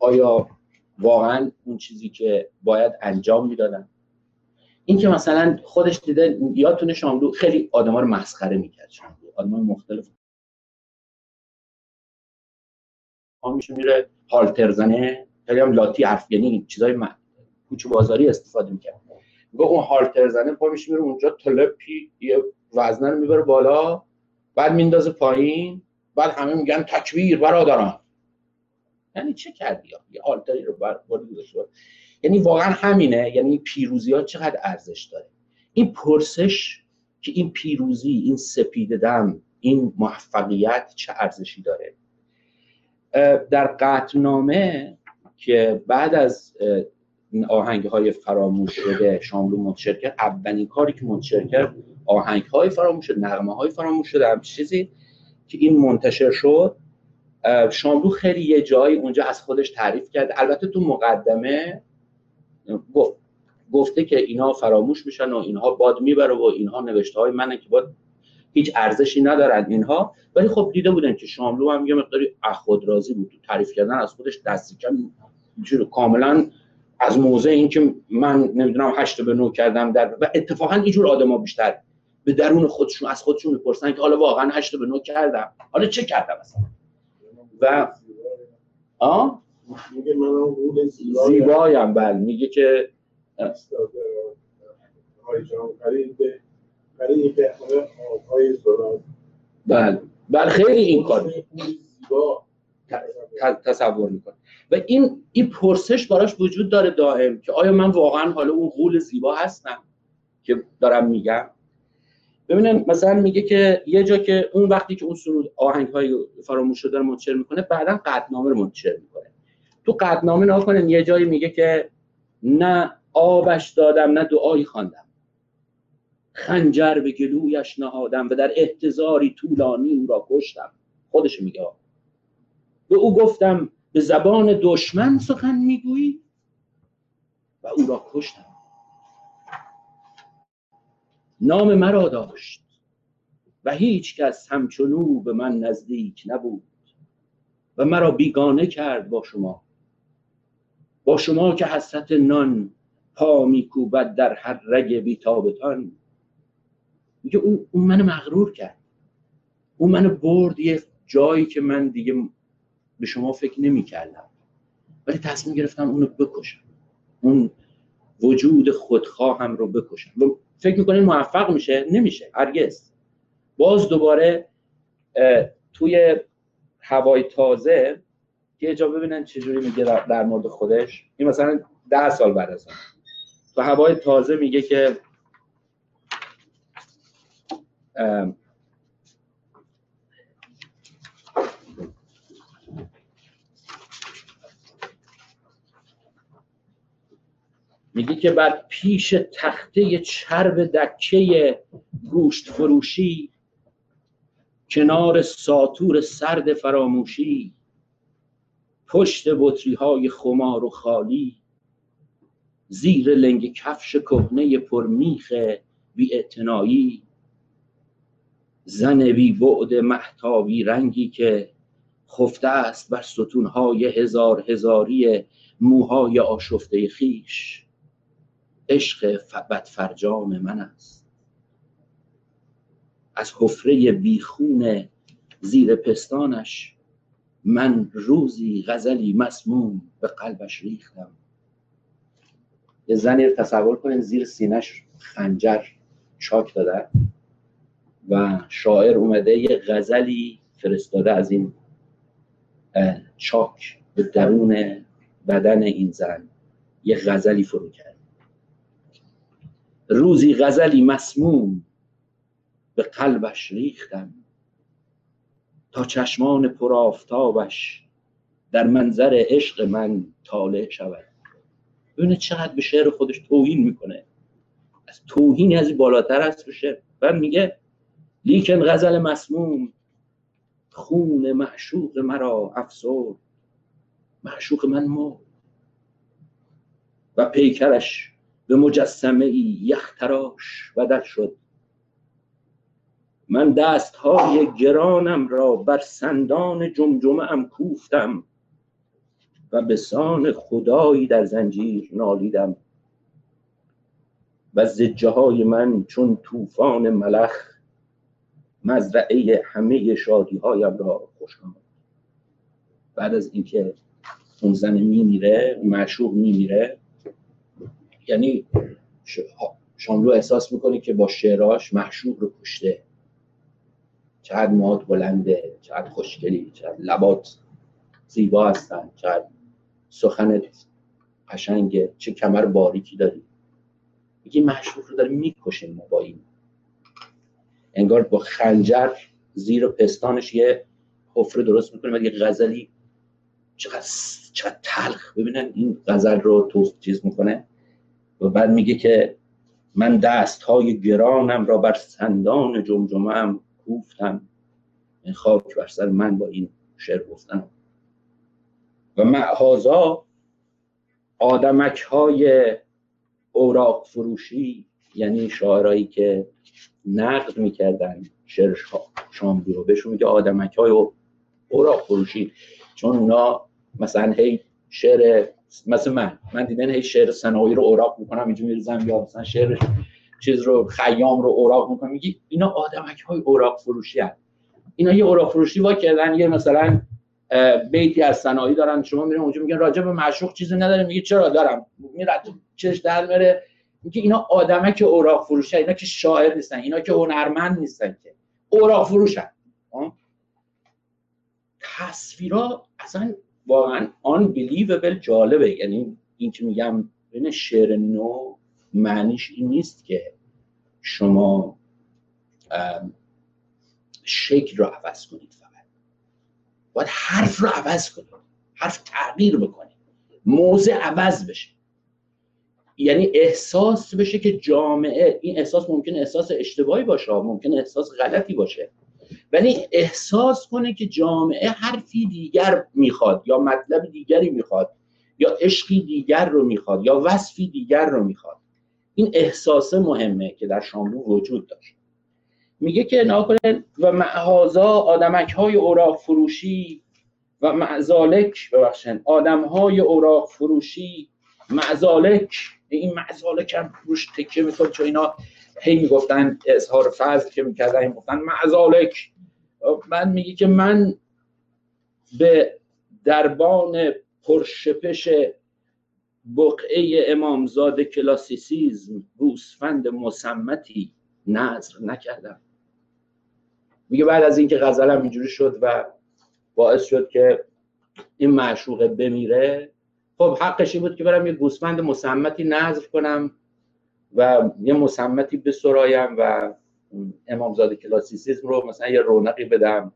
آیا واقعا اون چیزی که باید انجام می‌دادم این که مثلا خودش دیده یادتونه شاملو خیلی آدما رو مسخره می‌کرد شاملو. آدم مختلف. ها میشه میره. هالتر زنه. خیلی هم لاتی حرف یعنی چیزای کوچه بازاری استفاده می‌کرد. میگه اون هالتر زنه پا میشه میره اونجا تلپی یه وزنه رو می‌بره بالا بعد میندازه پایین بعد همه میگن تکبیر برادران. یعنی چه کردی؟ یه هالتری رو بر یعنی واقعا همینه. یعنی پیروزی ها چقدر ارزش داره؟ این پرسش که این پیروزی این سپید دم این موفقیت چه ارزشی داره؟ در قطنامه که بعد از این آهنگ های فراموش شده شاملو منتشر کرد اولین کاری که منتشر کرد آهنگ های فراموش شده نغمه های فراموش شده هم چیزی که این منتشر شد شاملو خیلی یه جایی اونجا از خودش تعریف کرد. البته تو مقدمه گفت گفته که اینها فراموش میشن و اینها باد می‌بره و اینها نوشته های منه که باید هیچ ارزشی ندارن اینها. ولی خب دیده بودن که شاملو هم یه مقداری خود راضی بود تعریف کردن از خودش دستی کم کاملا از موضع اینکه من نمی‌دونم هشت به نو کردم در و اتفاقا اینجور آدما بیشتر به درون خودشون از خودشون می‌پرسن که حالا واقعا هشت به نو کردم. حالا چه کردم مثلا؟ و آ؟ میگه من زیبایم بله. میگه که بله. بله خیلی این کار. تصور می‌کنه. و این این پرسش براش وجود داره دائم که آیا من واقعا حالا اون غول زیبا هستم که دارم میگم؟ ببینن مثلا میگه که یه جا که اون وقتی که اون سرود آهنگ های فراموش شده رو منتشر می‌کنه بعدا قطنامه رو منتشر می‌کنه. تو قطنامه نها کنن یه جایی میگه که نه آبش دادم نه دعایی خواندم. خنجر به گلویش نهادم و در احتضاری طولانی او را کشتم. خودش میگه. به او گفتم به زبان دشمن سخن می‌گویی و او را کشتم. نام مرا داشت و هیچ کس همچنو به من نزدیک نبود و مرا بیگانه کرد با شما. با شما که حسرت نان پا میکوبد در هر رگ بیتابتان میگه اون, اون منو مغرور کرد. اون منو برد یه جایی که من دیگه به شما فکر نمی کردم ولی تصمیم گرفتم اونو بکشم. اون وجود خودخواهم رو بکشم. فکر می‌کنین موفق میشه؟ نمیشه. هرگز. باز دوباره توی هوای تازه یه جا ببینن چجوری میگه در مورد خودش. این مثلا ده سال بعد از تو هوای تازه میگه که میگه که بعد پیش تخته چرب دکه گوشت فروشی کنار ساتور سرد فراموشی پشت بطری های خمار و خالی زیر لنگ کفش کهنه پرمیخ بی زن بی بعد محتابی رنگی که خفته است بر ستونهای هزار هزاری موهای آشفته خیش. عشق ف- فرجام من است. از حفره بیخون زیر پستانش من روزی غزلی مسموم به قلبش ریختم. یه زنی تصور کنین زیر سینش خنجر چاک داده و شاعر اومده یه غزلی فرستاده از این چاک به درون بدن این زن. یه غزلی فرو کرد. روزی غزلی مسموم به قلبش ریختم تا چشمان پرآفتابش در منظر عشق من طالع شود. ببینه چقدر به شعر خودش توهین می‌کنه. از توهینی از بالاتر هست به شعر. بعد میگه لیکن غزل مسموم خون معشوق مرا افسرد. معشوق من مرد. و پیکرش به مجسمه ای یختراش بدل شد. من دستهای گرانم را بر سندان جمجمه ام کوفتم و به سان خدایی در زنجیر نالیدم. و زجه های من چون طوفان ملخ مزرعه همه شادی هایم را خوش آمد. بعد از اینکه اون زن میمیره معشوق میمیره یعنی شاملو احساس می‌کنه که با شعراش معشوق رو کشته. چقدر موهات بلنده چقدر خوشگلی چقدر لبات زیبا هستن چقدر سخنت قشنگه چه کمر باریکی داری. میگه معشوق رو داره می‌کشه ما با این انگار با خنجر زیر پستانش یه حفره درست می‌کنه و غزلی چقدر چقدر تلخ. ببینن این غزل رو تو چیز می‌کنه. و بعد میگه که من دست های گرانم را بر سندان جمجمه هم کوفتم خاک بر سر من با این شعر گفتن. و معهازا آدمک های اوراق فروشی یعنی شاعرایی که نقد می‌کردن شعر شا- شاملو رو بهشون میگه آدمک های اوراق فروشی. چون اونا مثلا هی شعر مثل من من دیدن هی شعر سنایی رو اوراق می‌کنم اینجا میرزم یا مثلا شعر چیز رو خیام رو اوراق می‌کنم میگی اینا آدمک های اوراق فروشی هست اینا یه اوراق فروشی وا کردن یه مثلا بیتی از سنایی دارن شما میرین اونجا میگن راجع به معشوق چیزی نداره میگه چرا دارم؟ میره چش در میره. میگه اینا آدمک اوراق فروشی اینا که شاعر نیستن اینا که هنرمند نیستن که. اوراق فروشن. آه؟ تصویرا اصلا واقعا آن بلیوبل جالبه. یعنی این که میگم بین شعر نو معنیش این نیست که شما شکل رو عوض کنید فقط. باید حرف رو عوض کنید. حرف تغییر بکنید. موضع عوض بشه. یعنی احساس بشه که جامعه این احساس ممکنه احساس اشتباهی باشه ممکنه احساس غلطی باشه. ولی احساس کنه که جامعه حرفی دیگر می‌خواد یا مطلب دیگری می‌خواد یا عشقی دیگر رو می‌خواد یا وصفی دیگر رو می‌خواد. این احساس مهمه که در شاملو وجود داشت. میگه که ناکنه و معهازا آدمک های اوراق فروشی و معزالک ببخشن آدم های اوراق فروشی معزالک این معزالک هم روش تکیه می‌کنه چون اینا هی می‌گفتن اظهار فضل که می‌کردن می‌گفتن معزالک من میگه که من به دربان پرشپش بقعه امامزاده کلاسیسیزم گوسفند مسمتی نظر نکردم. میگه بعد از اینکه غزلم اینجوری شد و باعث شد که این معشوقه بمیره خب حقشی بود که برم یه گوسفند مسمتی نظر کنم و یه مسمتی بسرایم و امامزاده کلاسیسیزم رو مثلا یه رونقی بدم.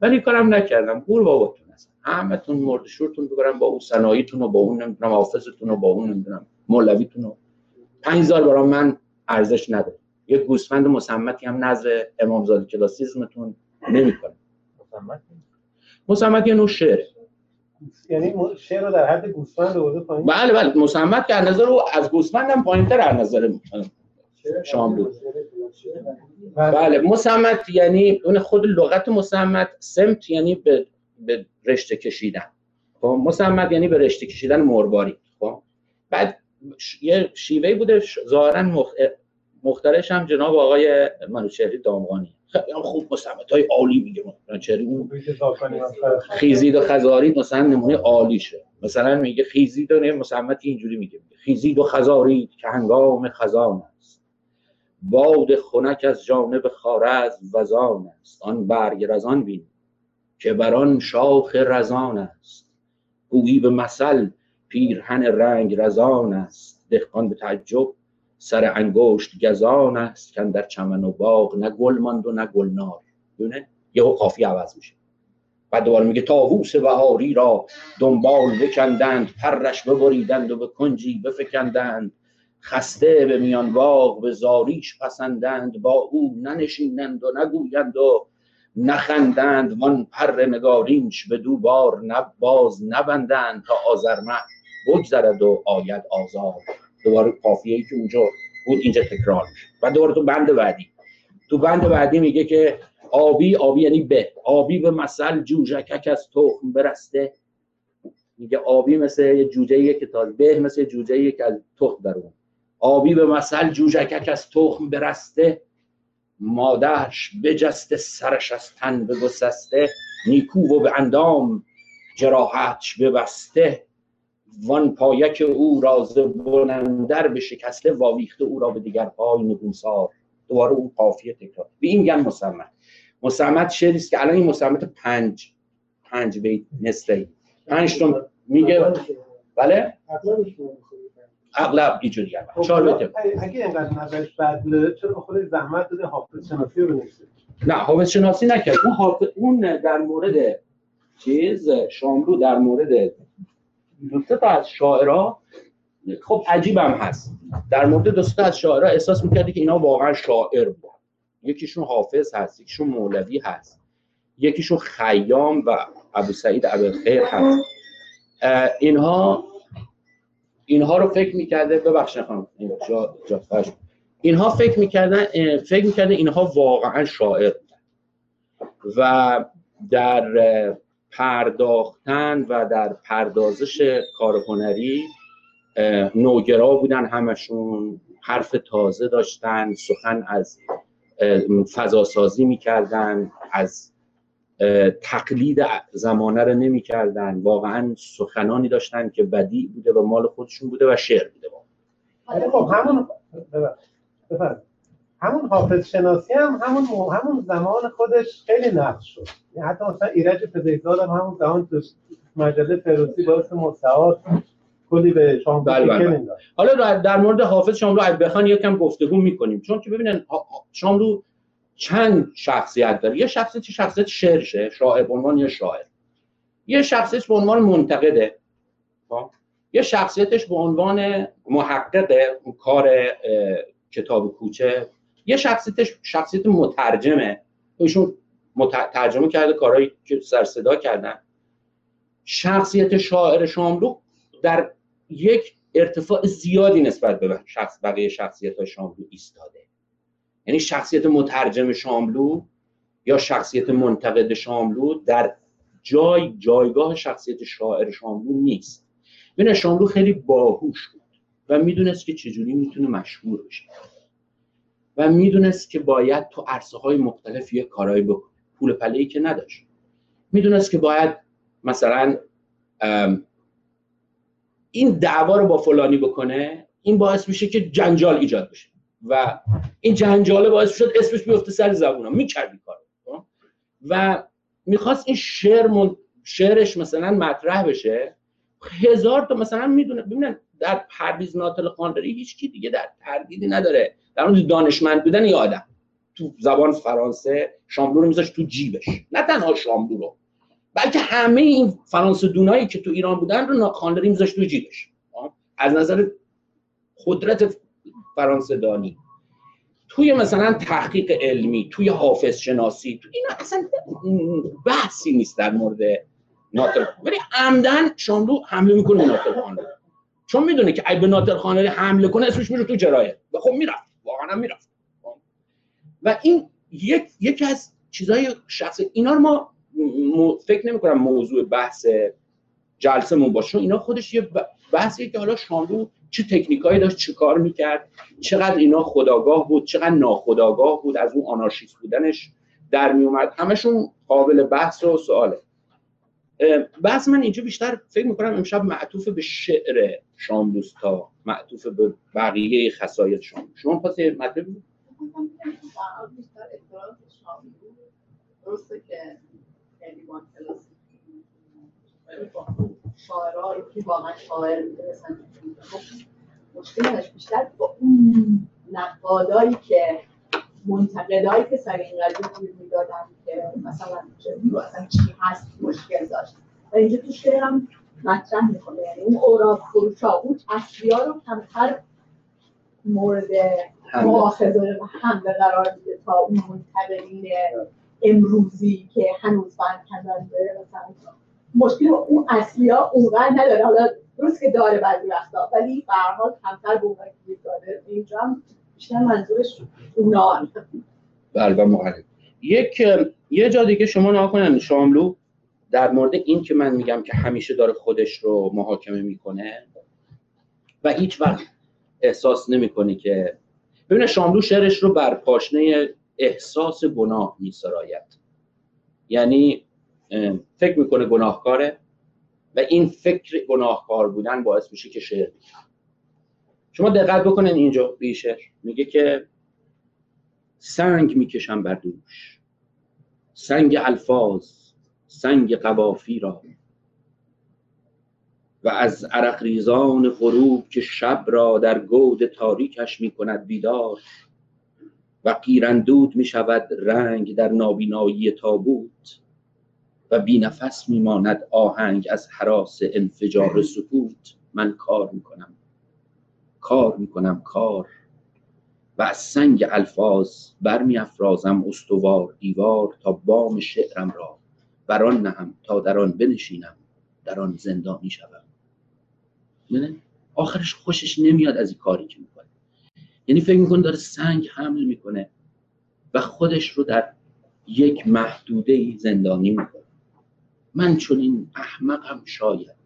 ولی کارم نکردم. گور باباتون هستن همتون مرد شورتون ببرم با اون صنایتون و با اون نمی‌دونم حافظتون و با اون نمی‌دونم مولویتون و پنج هزار برام من ارزش نداره. یه گوسفند مسمتی هم نظر امامزاده کلاسیزمتون نمی‌کنه. مسمت یه نوع گوس- یعنی شعر رو در حد گوسفند آورده پایین؟ بله بله. مصمت که از نظر او از گوسفند هم پایینتر از نظر شاملو بله. مصمت یعنی اون خود لغت مصمت سمت یعنی به, به رشته کشیدن. خب مصمت یعنی به رشته کشیدن مرباری خب بعد ش- یه شیوه بوده ظاهرا مخ... مخترش هم جناب آقای منوچهری دامغانی. خیلی هم خوب مصمت های عالی میگه منوچهری. اون. خیزید و خزارید مثلا نمونه عالیشه مثلا میگه خیزید و مصمت اینجوری میگه. خیزید و خزارید که هنگام خزان است. باد خنک از جانب خارز وزان است. آن برگ رزان بین که بر آن شاخ رزان است. گویی به مثل پیرهن رنگ رزان است. دهقان به تعجب سر انگشت گزان است که در چمن و باغ نه گل ماند و نه گلنار. دونه یهو قافیه عوض میشه. بعد دوباره میگه تاووس بهاری را دنبال بکندند پرش ببریدند و به کنجی بفکندند. خسته به میان باغ به زاریش پسندند با او ننشینند و نگویند و نخندند وان پر نگارینش به دو بار باز نبندند تا آزرمه بگذرد و آید آزار دوباره قافیه ای که اونجا بود اینجا تکرار میشه و دوباره تو بند بعدی. تو بند بعدی میگه که آبی آبی یعنی به. آبی به مثل جوجکک از تخم برسته. میگه آبی مثل یه جوجه که تازه به مثل جوجه که از تخم در آبی به مثل جوجکک از تخم برسته مادرش بجسته سرش از تن بگسسته نیکو و به اندام جراحتش ببسته. وان پایک او راز بلندر به شکسته واویخته او را به دیگر پای نگونسار. دوباره اون قافیه تکرار. به این میگن مسمت. مسمت شعری است که الان این مسمت پنج پنج بیت نصفه پنج تا میگه بله؟ اغلب اینجوری خب، چهار بیت اگه اینقدر نظرش بده چرا به خودش زحمت داده حافظ شناسی رو بنویسه؟ نه حافظ شناسی نکرد. اون حافظ اون در مورد چیز شاملو در مورد دو تا از شاعرها خب عجیبم هست. در مورد دو تا از شاعرها احساس می‌کردی که اینا واقعا شاعر بود یکیشون حافظ هست یکیشون مولوی هست یکیشون خیام و ابو سعید ابوالخیر هست. اه، اینها اینها رو فکر می‌کرده جا فرش. اینها فکر می‌کردن فکر می‌کردن اینها واقعا شاعر و در پرداختن و در پردازش کار هنری نوگرا بودن همشون حرف تازه داشتن سخن از فضاسازی می‌کردن از تقلید زمانه رو نمی‌کردن. واقعا سخنانی داشتن که بدیع بوده و مال خودشون بوده و شعر بوده. ولی خب همون. همون حافظ شناسی هم همون مو- همون زمان خودش خیلی نقش شد. یعنی حتی مثلا ایرج پزشکزاد هم همون زمان تو مجله فردوسی باعث مستعار کلی به شام بله، بله، بله. حالا در- مورد حافظ شاملو بخوان یکم گفتگو می‌کنیم. چون که ببینن شاملو چند شخصیت داره؟ یه شخصیت شخصیت شعرشه شاعر به عنوان یه شاعر. یه شخصیت به عنوان منتقده. خب؟ یه شخصیتش به عنوان محقق کار کتاب کوچه. یه شخصیتش شخصیت مترجمه. ایشون مت- ترجمه کرده کارهایی که سر صدا کردن. شخصیت شاعر شاملو در یک ارتفاع زیادی نسبت به شخص بقیه شخصیت های شاملو ایستاده. یعنی شخصیت مترجم شاملو یا شخصیت منتقد شاملو در جای جایگاه شخصیت شاعر شاملو نیست. ببین شاملو خیلی باهوش بود و می‌دونست که چجوری می‌تونه مشهور بشه و می‌دونست که باید تو عرصه های مختلف یه کارایی بکنه پول پله که نداشت. می‌دونست که باید مثلا این دعوا رو با فلانی بکنه این باعث میشه که جنجال ایجاد بشه. و این جنجاله باعث شد اسمش بیفته سر زبونا می‌کرد این کارو خب؟ و می‌خواست این شعر من... شعرش مثلا مطرح بشه. هزار تا مثلا می‌دونه ببینن در پرویز ناتل خانداری هیچ کی دیگه در تردیدی نداره. در مورد دانشمند بودن یه آدم. تو زبان فرانسه شاملو رو میذاشت تو جیبش. نه تنها شاملو رو بلکه همه این فرانسه دونایی که تو ایران بودن رو خانداری میذاشت تو جیبش. خب؟ از نظر قدرت فرانسه دانی توی مثلا تحقیق علمی توی حافظ شناسی تو اینا اصلا بحثی نیست در مورد ناطق ولی عمدن شاملو حمله می‌کنه خانلری چون می‌دونه که اگه به ناطق خانلری حمله کنه اسمش میره تو جراید و خب می‌رفت. واقعا می‌رفت. و این یک یکی از چیزای شخصی اینا رو ما م- فکر نمی کنم موضوع بحث جلسمون باشه. چون اینا خودش یه بحثیه که حالا شاملو چه تکنیکایی داشت چه کار می‌کرد چقدر اینا خداگاه بود چقدر ناخداگاه بود از اون آنارشیست بودنش در میومد همشون قابل بحث و سواله. بحث من اینجا بیشتر فکر می‌کنم امشب معطوف به شعر شاملوست تا معطوف به بقیه خصایص شاملو شما پس مطلب درسته که شاعرها که واقعا شاعر بوده مثلا مشکلش بیشتر با اون نقادایی که منتقدایی که سر این قضیه گیر می‌دادن که مثلا اصلا چی هست مشکل داشت و اینجا تو شعرم مطرح می‌کنه یعنی اون اوراق فروش ها اون اصلیا رو کمتر مورد. مؤاخذه و حمله قرار میده تا اون منتقدین امروزی که هنوز داره مثلا مشکل اون اصلی ها اونقدر نداره. حالا درست که داره بعضی وقتا ولی به هر حال کمتر به اون گیر داره. اینجا هم بیشتر منظورش اونا. بله مقرب یک یه جا دیگه شما نها کنن شاملو در مورد این که من میگم که همیشه داره خودش رو محاکمه می‌کنه و هیچ وقت احساس نمی‌کنه که ببینه شاملو شعرش رو بر پاشنه احساس گناه میسراید. یعنی فکر می‌کنه گناهکاره و این فکر گناهکار بودن باعث میشه که شعر بگه شما دقت بکنین اینجا به این شعر میگه که سنگ می‌کشم بر دوش. سنگ الفاظ سنگ قوافی را. و از عرق ریزان غروب که شب را در گود تاریکش می‌کند بیدار. و قیرندود می‌شود رنگ در نابینایی تابوت. و بینفس میماند آهنگ از حراس انفجار سکوت. من کار می‌کنم. کار می‌کنم کار. و از سنگ الفاظ برمی افرازم استوار دیوار تا بام شعرم را. بر آن نهم تا در آن بنشینم. در آن زندانی شوم. می‌دونی؟ آخرش خوشش نمیاد از این کاری که می‌کنه. یعنی فکر می‌کنه داره سنگ حمل می‌کنه و خودش رو در یک محدوده زندانی می‌کنه. من چون این احمقم شاید.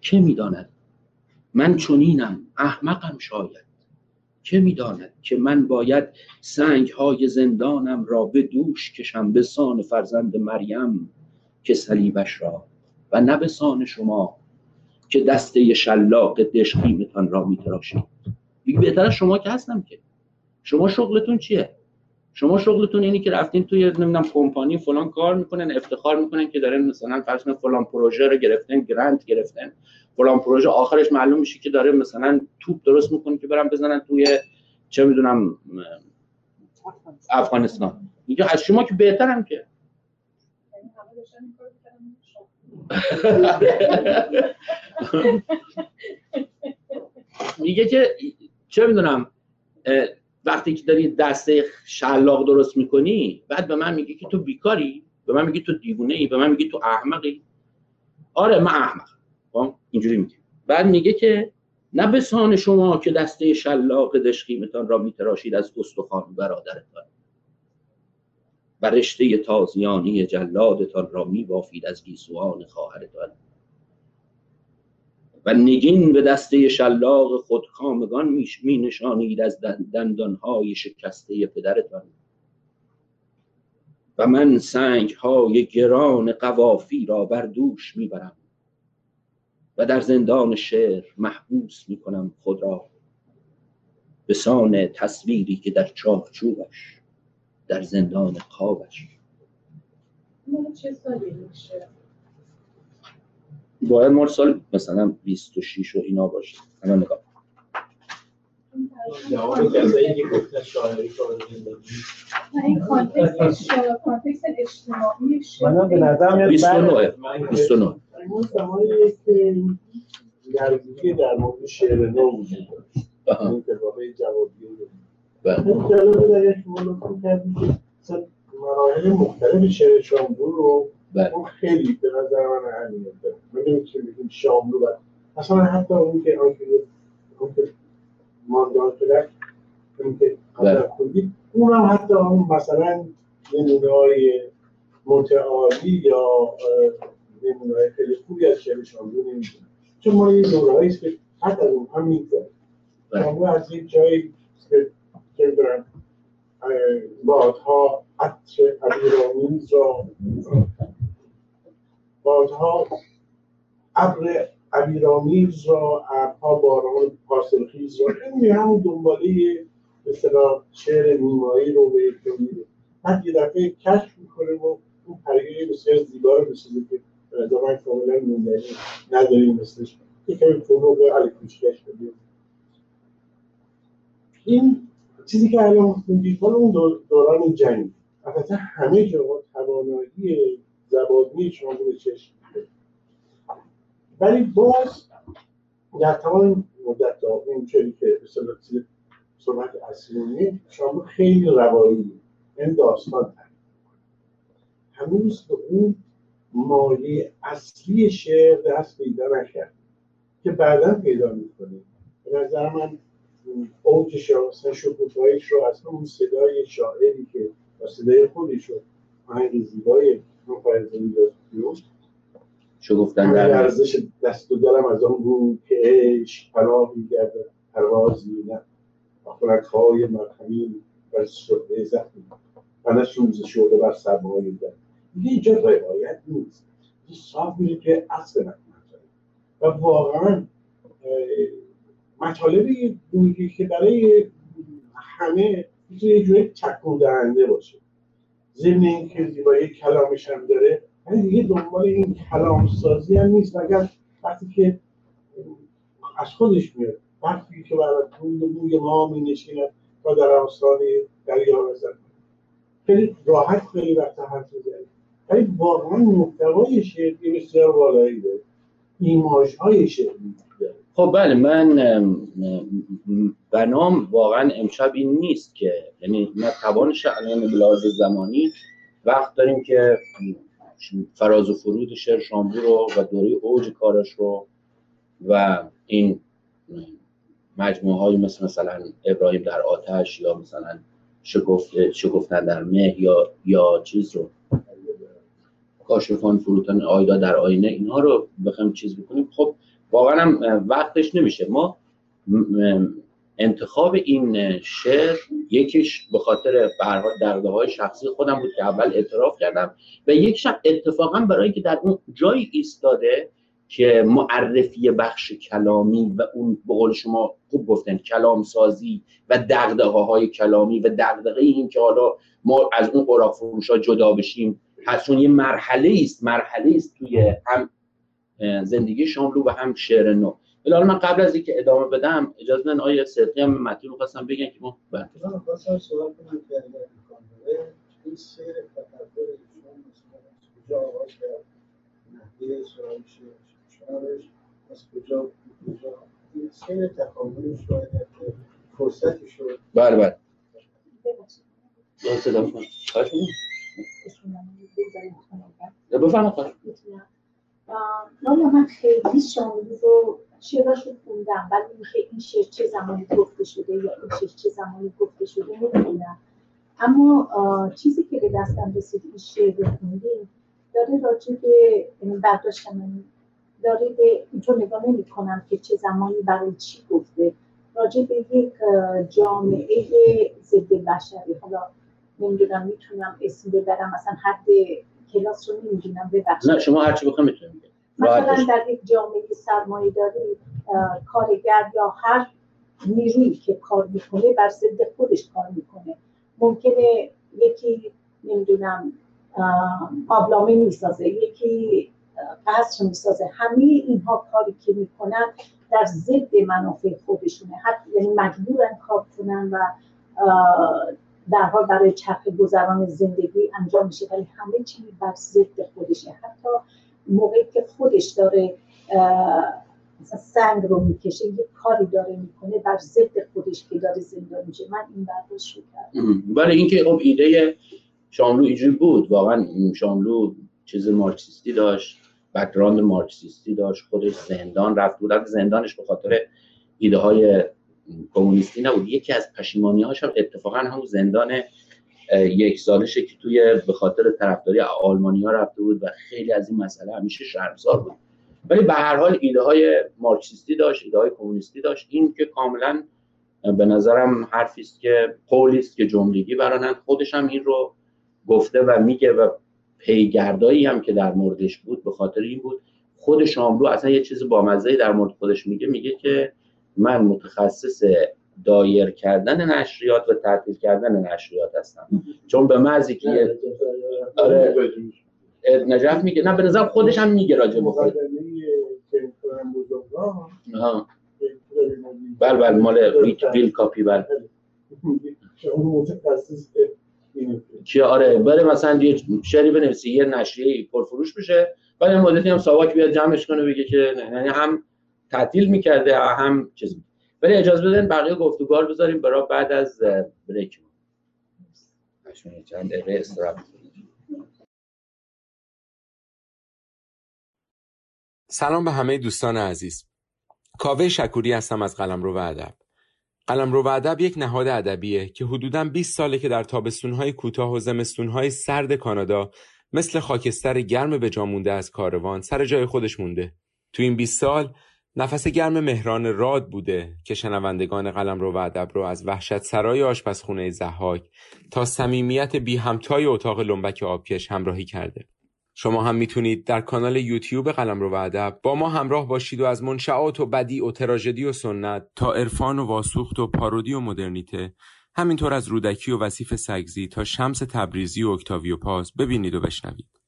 که می‌داند؟ من چنینم احمقم شاید. که می‌داند که من باید سنگ های زندانم را به دوش کشم به سان فرزند مریم که صلیبش را و نه به سان شما که دسته شلاق دشقیمتان را میتراشید بهتر شما که هستم که. شما شغلتون چیه؟ شما شغلتون اینی که رفتین توی نمی‌دونم کمپانی فلان کار می‌کنن افتخار می‌کنن که دارن مثلا فرض فلان پروژه رو گرفتن گرانت گرفتن فلان پروژه آخرش معلوم میشه که داره مثلا توپ درست می‌کنه که برن بزنن توی چه می‌دونم افغانستان میگه از شما که بهترم که. میگه که چه می‌دونم وقتی که داری دسته شلاق درست می‌کنی بعد به من میگی که تو بیکاری به من میگی تو دیوونه ای به من میگی تو احمقی. آره من احمق. خب؟ اینجوری میگه. بعد میگه که نه به سان شما که دسته شلاق دشقیمتان را میتراشید از استخوان برادرتان و رشته تازیانی جلادتان را میبافید از گیسوان خواهرتان. و نگین به دسته شلاق خودکامگان می نشانید از دن- دندانهای شکسته پدرتان. و من سنگ های گران قوافی را بر دوش می‌برم و در زندان شعر محبوس می‌کنم خود را به سان تصویری که در چارچوبش در زندان خوابش. باید مال سال مثلا 26 و اینا باشه الان نگاه جواب کسایی که گفتن شاعری کار زندگی نه این context شا- context اجتماعی شعر منم به نظرم میاد 29 من 29 اون زمانیه که درگیری در مورد شعر نو وجود داشت آها. این کتابه جوابی رو بله. خیلی جالبه در یک ملاقات کردیم که مثلا مراحل مختلف شعر شاملو رو بله. اون خیلی به نظر من اهمیت داره می‌دونید که بگیم شاملو و اصلا حتی اون که اون که اون که ماندان پلک اون که بله. قبلا خوندید اونم حتی اون مثلا نمونه های متعالی یا نمونه های خیلی خوبی از شعر شاملو نمی‌دونم. چون ما یه دوره است که حتی از اونها می‌گذاریم بله. شاملو از یک جایی که بادها عطر عبیرآمیز را بادها ابر عبیرآمیز را ابرها باران حاصلخیز را این همون دنباله اصطلاح شعر نیمایی رو به یک بعد یه دفعه کشف می‌کنه و اون پریه بسیار زیبا رو بسیده که به نظر من کاملا موندنی نداریم مثلش. یه کمی فروغ علی کوچکش بدیم این چیزی که الان خوندید مال اون دور- دوران جنگ. البته همه جا توانایی زبانی شما رو به چشم. ولی باز در تمام مدت ها اینطوری که به صحبت اصلیه شما خیلی روایی این داستان می‌کنه. هنوز به اون مایه اصلی شعر دست پیدا نکرد که بعدا پیدا می‌کنه به نظر من اوج مثلا شکوفایش رو از اون صدای شاعری که با صدای خودش رو آهنگ زیبای مفرزه می‌داد بیرون. شگفتن همه در لرزش دست و دلم از آن بود که عشق پناهی گرده پروازی نه. آخرک های مرهمی بر شده زخمی. و نه سوز شده بر سرمایه در دیگه اینجا روایت نیست. یه صاف میره که اصل مطلب. و واقعا مطالبی میگه که برای همه می‌تونه یه جوری تکون دهنده باشه. ضمن اینکه زیبایی کلامش هم داره ولی دیگه دنبال این کلام سازی هم نیست. مگر وقتی که از خودش میاد وقتی که روی موی ما می نشیند و در آستان دریا بزن خیلی راحت خیلی وقت حرف می‌زنه ولی واقعا محتوای شعری بسیار بالایی داره. ایماژ های شعری. خب بله من ام، ام، بنام واقعا امشب این نیست که یعنی نه توانش الان به لحاظ زمانی وقت داریم که فراز و فرود شعر شاملو رو و دوره اوج کارش رو و این مجموعه های مثل مثلا ابراهیم در آتش یا مثلا شکفت شکفتن در مه یا یا چیز رو کاشفان فروتن آیدا در آینه اینها رو بخوایم چیز بکنیم. خب واقعا وقتش نمیشه. ما انتخاب این شعر یکیش به خاطر به هر حال دغدغه‌های شخصی خودم بود که اول اعتراف کردم و یکیش هم اتفاقا برای اینکه در اون جایی ایستاده که معرفی بخش کلامی و اون به قول شما خوب گفتن کلام سازی و دغدغه های کلامی و دغدغه این که حالا ما از اون اوراق فروش ها جدا بشیم پس اون یه مرحله است مرحله است توی هم زندگی شاملو و هم شعر نو. ولی حالا من قبل از اینکه ادامه بدم اجازه بدن آیه صدقی هم رو خواستم بگن که ما بله. من خواستم صحبت کنم که این شعر تفکر ایشون کجا آغاز کرد؟ نحوه سرایش شعرش از کجا کجا؟ این رو اگر که فرصتی شد. بله بله. بفرمایید. والا من خیلی شاملو رو شعراش رو خوندم ولی اینکه این شعر چه زمانی گفته شده یا این شعر چه زمانی گفته شده نمی‌دونم. اما چیزی که به دستم رسید این شعر رو خوندیم داره راجع به یعنی برداشت من داره به اینطور نگاه نمی کنم که چه زمانی برای چی گفته. راجع به یک جامعه ضد بشری حالا نمی‌دونم می‌تونم اسم ببرم مثلا حد کلاس رو نمی‌دونم ببخشید. نه شما هرچی بخواید می‌تونید مثلا. در یک جامعه سرمایه داری کارگر یا هر نیرویی که کار می‌کنه بر ضد خودش کار می‌کنه. ممکنه یکی نمی‌دونم قابلامه می‌سازه یکی قصر می‌سازه. همه اینها کاری که می‌کنن در ضد منافع خودشونه. حتی یعنی مجبورن کار کنن و در حال برای چرخ گذران زندگی انجام میشه ولی همه چی بر ضد خودشه. حتی موقعی که خودش داره سنگ رو می‌کشه یه کاری داره می‌کنه بر ضد خودش که داره زندان میشه. من این برداشت رو کردم. ولی اینکه خب ایده شاملو اینجوری بود. واقعا شاملو چیز مارکسیستی داشت بکراند مارکسیستی داشت خودش زندان رفت. بود زندانش به خاطر ایده های کمونیستی نبود. یکی از پشیمانی هاش هم اتفاقا همون زندان یک سالشه که توی به خاطر طرفداری آلمانی ها رفته بود و خیلی از این مسئله همیشه شرمسار بود. ولی به هر حال ایده های مارکسیستی داشت ایده های کمونیستی داشت. این که کاملا به نظرم حرفی است که قولی است که جملگی برانند. خودش هم این رو گفته و میگه و پیگردایی هم که در موردش بود به خاطر این بود. خود شاملو اصلا یه چیز بامزه در مورد خودش میگه. میگه که من متخصص دایر کردن نشریات و تعطیل کردن نشریات هستم. چون به مزی که آره. نجف میگه. نه به نظر خودش هم میگه راجع به خود بله بله مال ویل کاپی بله. که آره بره مثلا یه شعری بنویسی یه نشریه پرفروش بشه بعد این مدتی هم ساواک بیاد جمعش کنه بگه که یعنی هم تعطیل می‌کرده هم چیز ولی اجازه بدین بقیه گفتگوار بذاریم. برای بعد از بریک. چند دقیقه استراحت سلام به همه دوستان عزیز. کاوه شکوری هستم از قلمرو و ادب. قلمرو و ادب یک نهاد ادبیه که حدوداً 20 ساله که در تابستونهای کوتاه و زمستونهای سرد کانادا مثل خاکستر گرم به جا مونده از کاروان سر جای خودش مونده. تو این 20 سال نفس گرم مهران راد بوده که شنوندگان قلم رو و ادب رو از وحشت سرای آشپزخونه زحاک تا صمیمیت بی همتای اتاق لنبک آبکش همراهی کرده. شما هم می‌تونید در کانال یوتیوب قلم رو و ادب با ما همراه باشید و از منشعات و بدی و تراژدی و سنت تا عرفان و واسوخت و پارودی و مدرنیته همینطور از رودکی و وصیف سگزی تا شمس تبریزی و اکتاویو پاس ببینید و بشنوید.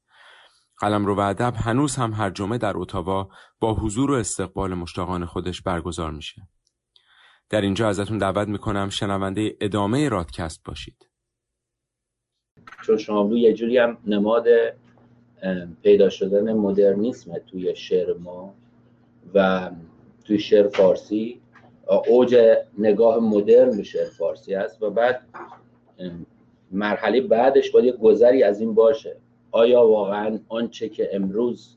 قلم رو ادب هنوز هم هر جمعه در اتاوا با حضور و استقبال مشتاقان خودش برگزار میشه. در اینجا ازتون دعوت می‌کنم شنونده ادامه رادکست باشید. چون شاملو یه جوری هم نماد پیدا شدن مدرنیسم توی شعر ما و توی شعر فارسی اوج نگاه مدرن به شعر فارسی است و بعد مرحله بعدش باید یه گذری از این باشه آیا واقعا آنچه که امروز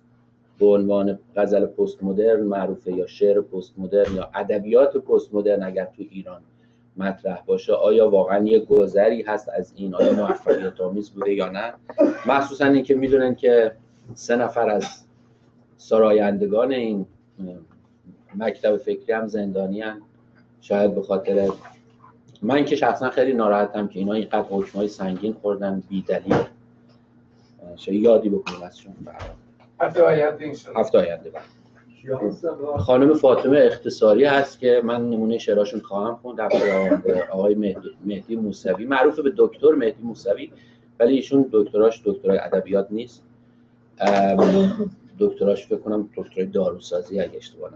به عنوان غزل پست مدرن معروفه یا شعر پست مدرن یا ادبیات پست مدرن اگر تو ایران مطرح باشه آیا واقعا یه گذری هست از این آیا موفقیت آمیز بوده یا نه مخصوصا اینکه می‌دونن که سه نفر از سرایندگان این مکتب فکری هم زندانی هم. شاید به خاطر من که شخصا خیلی ناراحتم که اینا اینقدر حکمای سنگین خوردن بی دلیل یادی بکنیم ازشون هفته آینده هفته آینده خانم فاطمه اختصاری هست که من نمونه شعراشون خواهم خوند. آقای مهدی, مهدی موسوی. معروف به دکتر مهدی موسوی ولی ایشون دکتراش دکترای ادبیات نیست. دکتراش فکر کنم دکترای داروسازی اگه اشتباه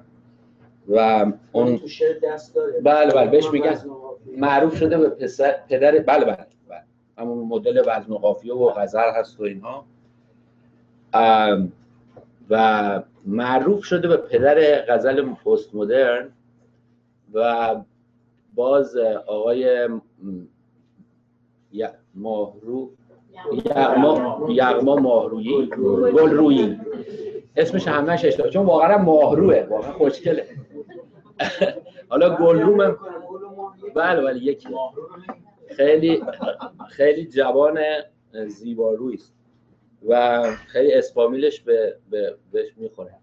و اون تو شعر دست داره. بله بله بهش میگن معروف شده به پسر پدر بله بله, بله. همون مدل وزن و قافیه و غزل هست و اینها. و معروف شده به پدر غزل پست مدرن و باز آقای ماهرو یغما یغما ماهرویی گلرویی. اسمش همش اشتباه چون واقعا ماهروه واقعا خوشگله. حالا گلروم بله بله یکی. خیلی خیلی جوان زیبارویی است و خیلی اسپامیلش به, به بهش می‌خوره.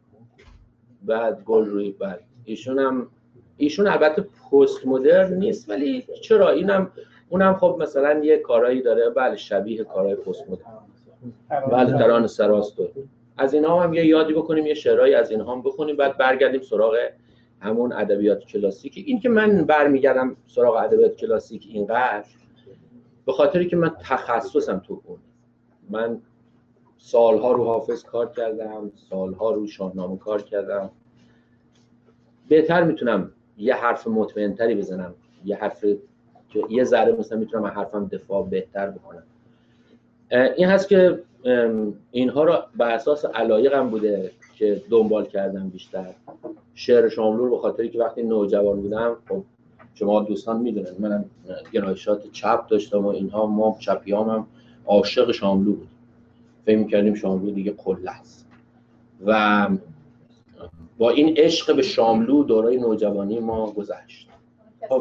بعد گل روی بعد ایشون هم ایشون البته پست مدرن نیست ولی چرا؟ اینم اونم خب مثلا یه کارایی داره. بله شبیه کارهای پست مدرن. بله تران سراستو از اینها هم یه یادی بکنیم یه شعرهایی از اینها هم بخونیم بعد برگردیم سراغ همون ادبیات کلاسیک این که من برمیگردم سراغ ادبیات کلاسیک اینقدر به خاطری که من تخصصم تو اون. من سالها رو حافظ کار کردم سالها رو شاهنامه کار کردم. بهتر می‌تونم یه حرف مطمئنتری بزنم یه حرف که یه ذره مثلا می‌تونم حرفم دفاع بهتر بکنم. این هست که اینها رو به اساس علایقم بوده که دنبال کردم بیشتر. شعر شاملو رو به خاطری که وقتی نوجوان بودم خب شما دوستان می‌دونن منم گرایشات چپ داشتم و اینها ما چپیام هم عاشق شاملو بود فکر می‌کردیم شاملو دیگه قله است. و با این عشق به شاملو دورای نوجوانی ما گذشت؟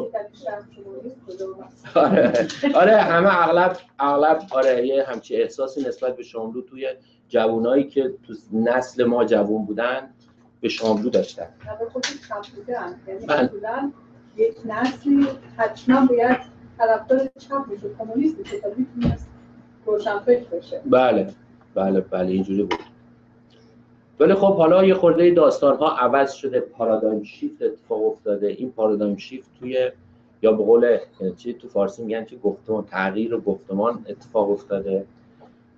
آره. آره همه اغلب اغلب آره یه همچی احساسی نسبت به شاملو توی جوانایی که تو نسل ما جوون بودن به شاملو داشتن. و یک نسلی حتما باید طرفدار چپ میشه کمونیست میشه تا می‌تونست روشنفکر بشه بله. بله بله اینجوری بود. ولی خب حالا یه خورده داستان ها عوض شده. پارادایم شیفت اتفاق افتاده. این پارادایم شیفت توی یا به قول چی تو فارسی میگن؟ که گفتمان. تغییر گفتمان اتفاق افتاده.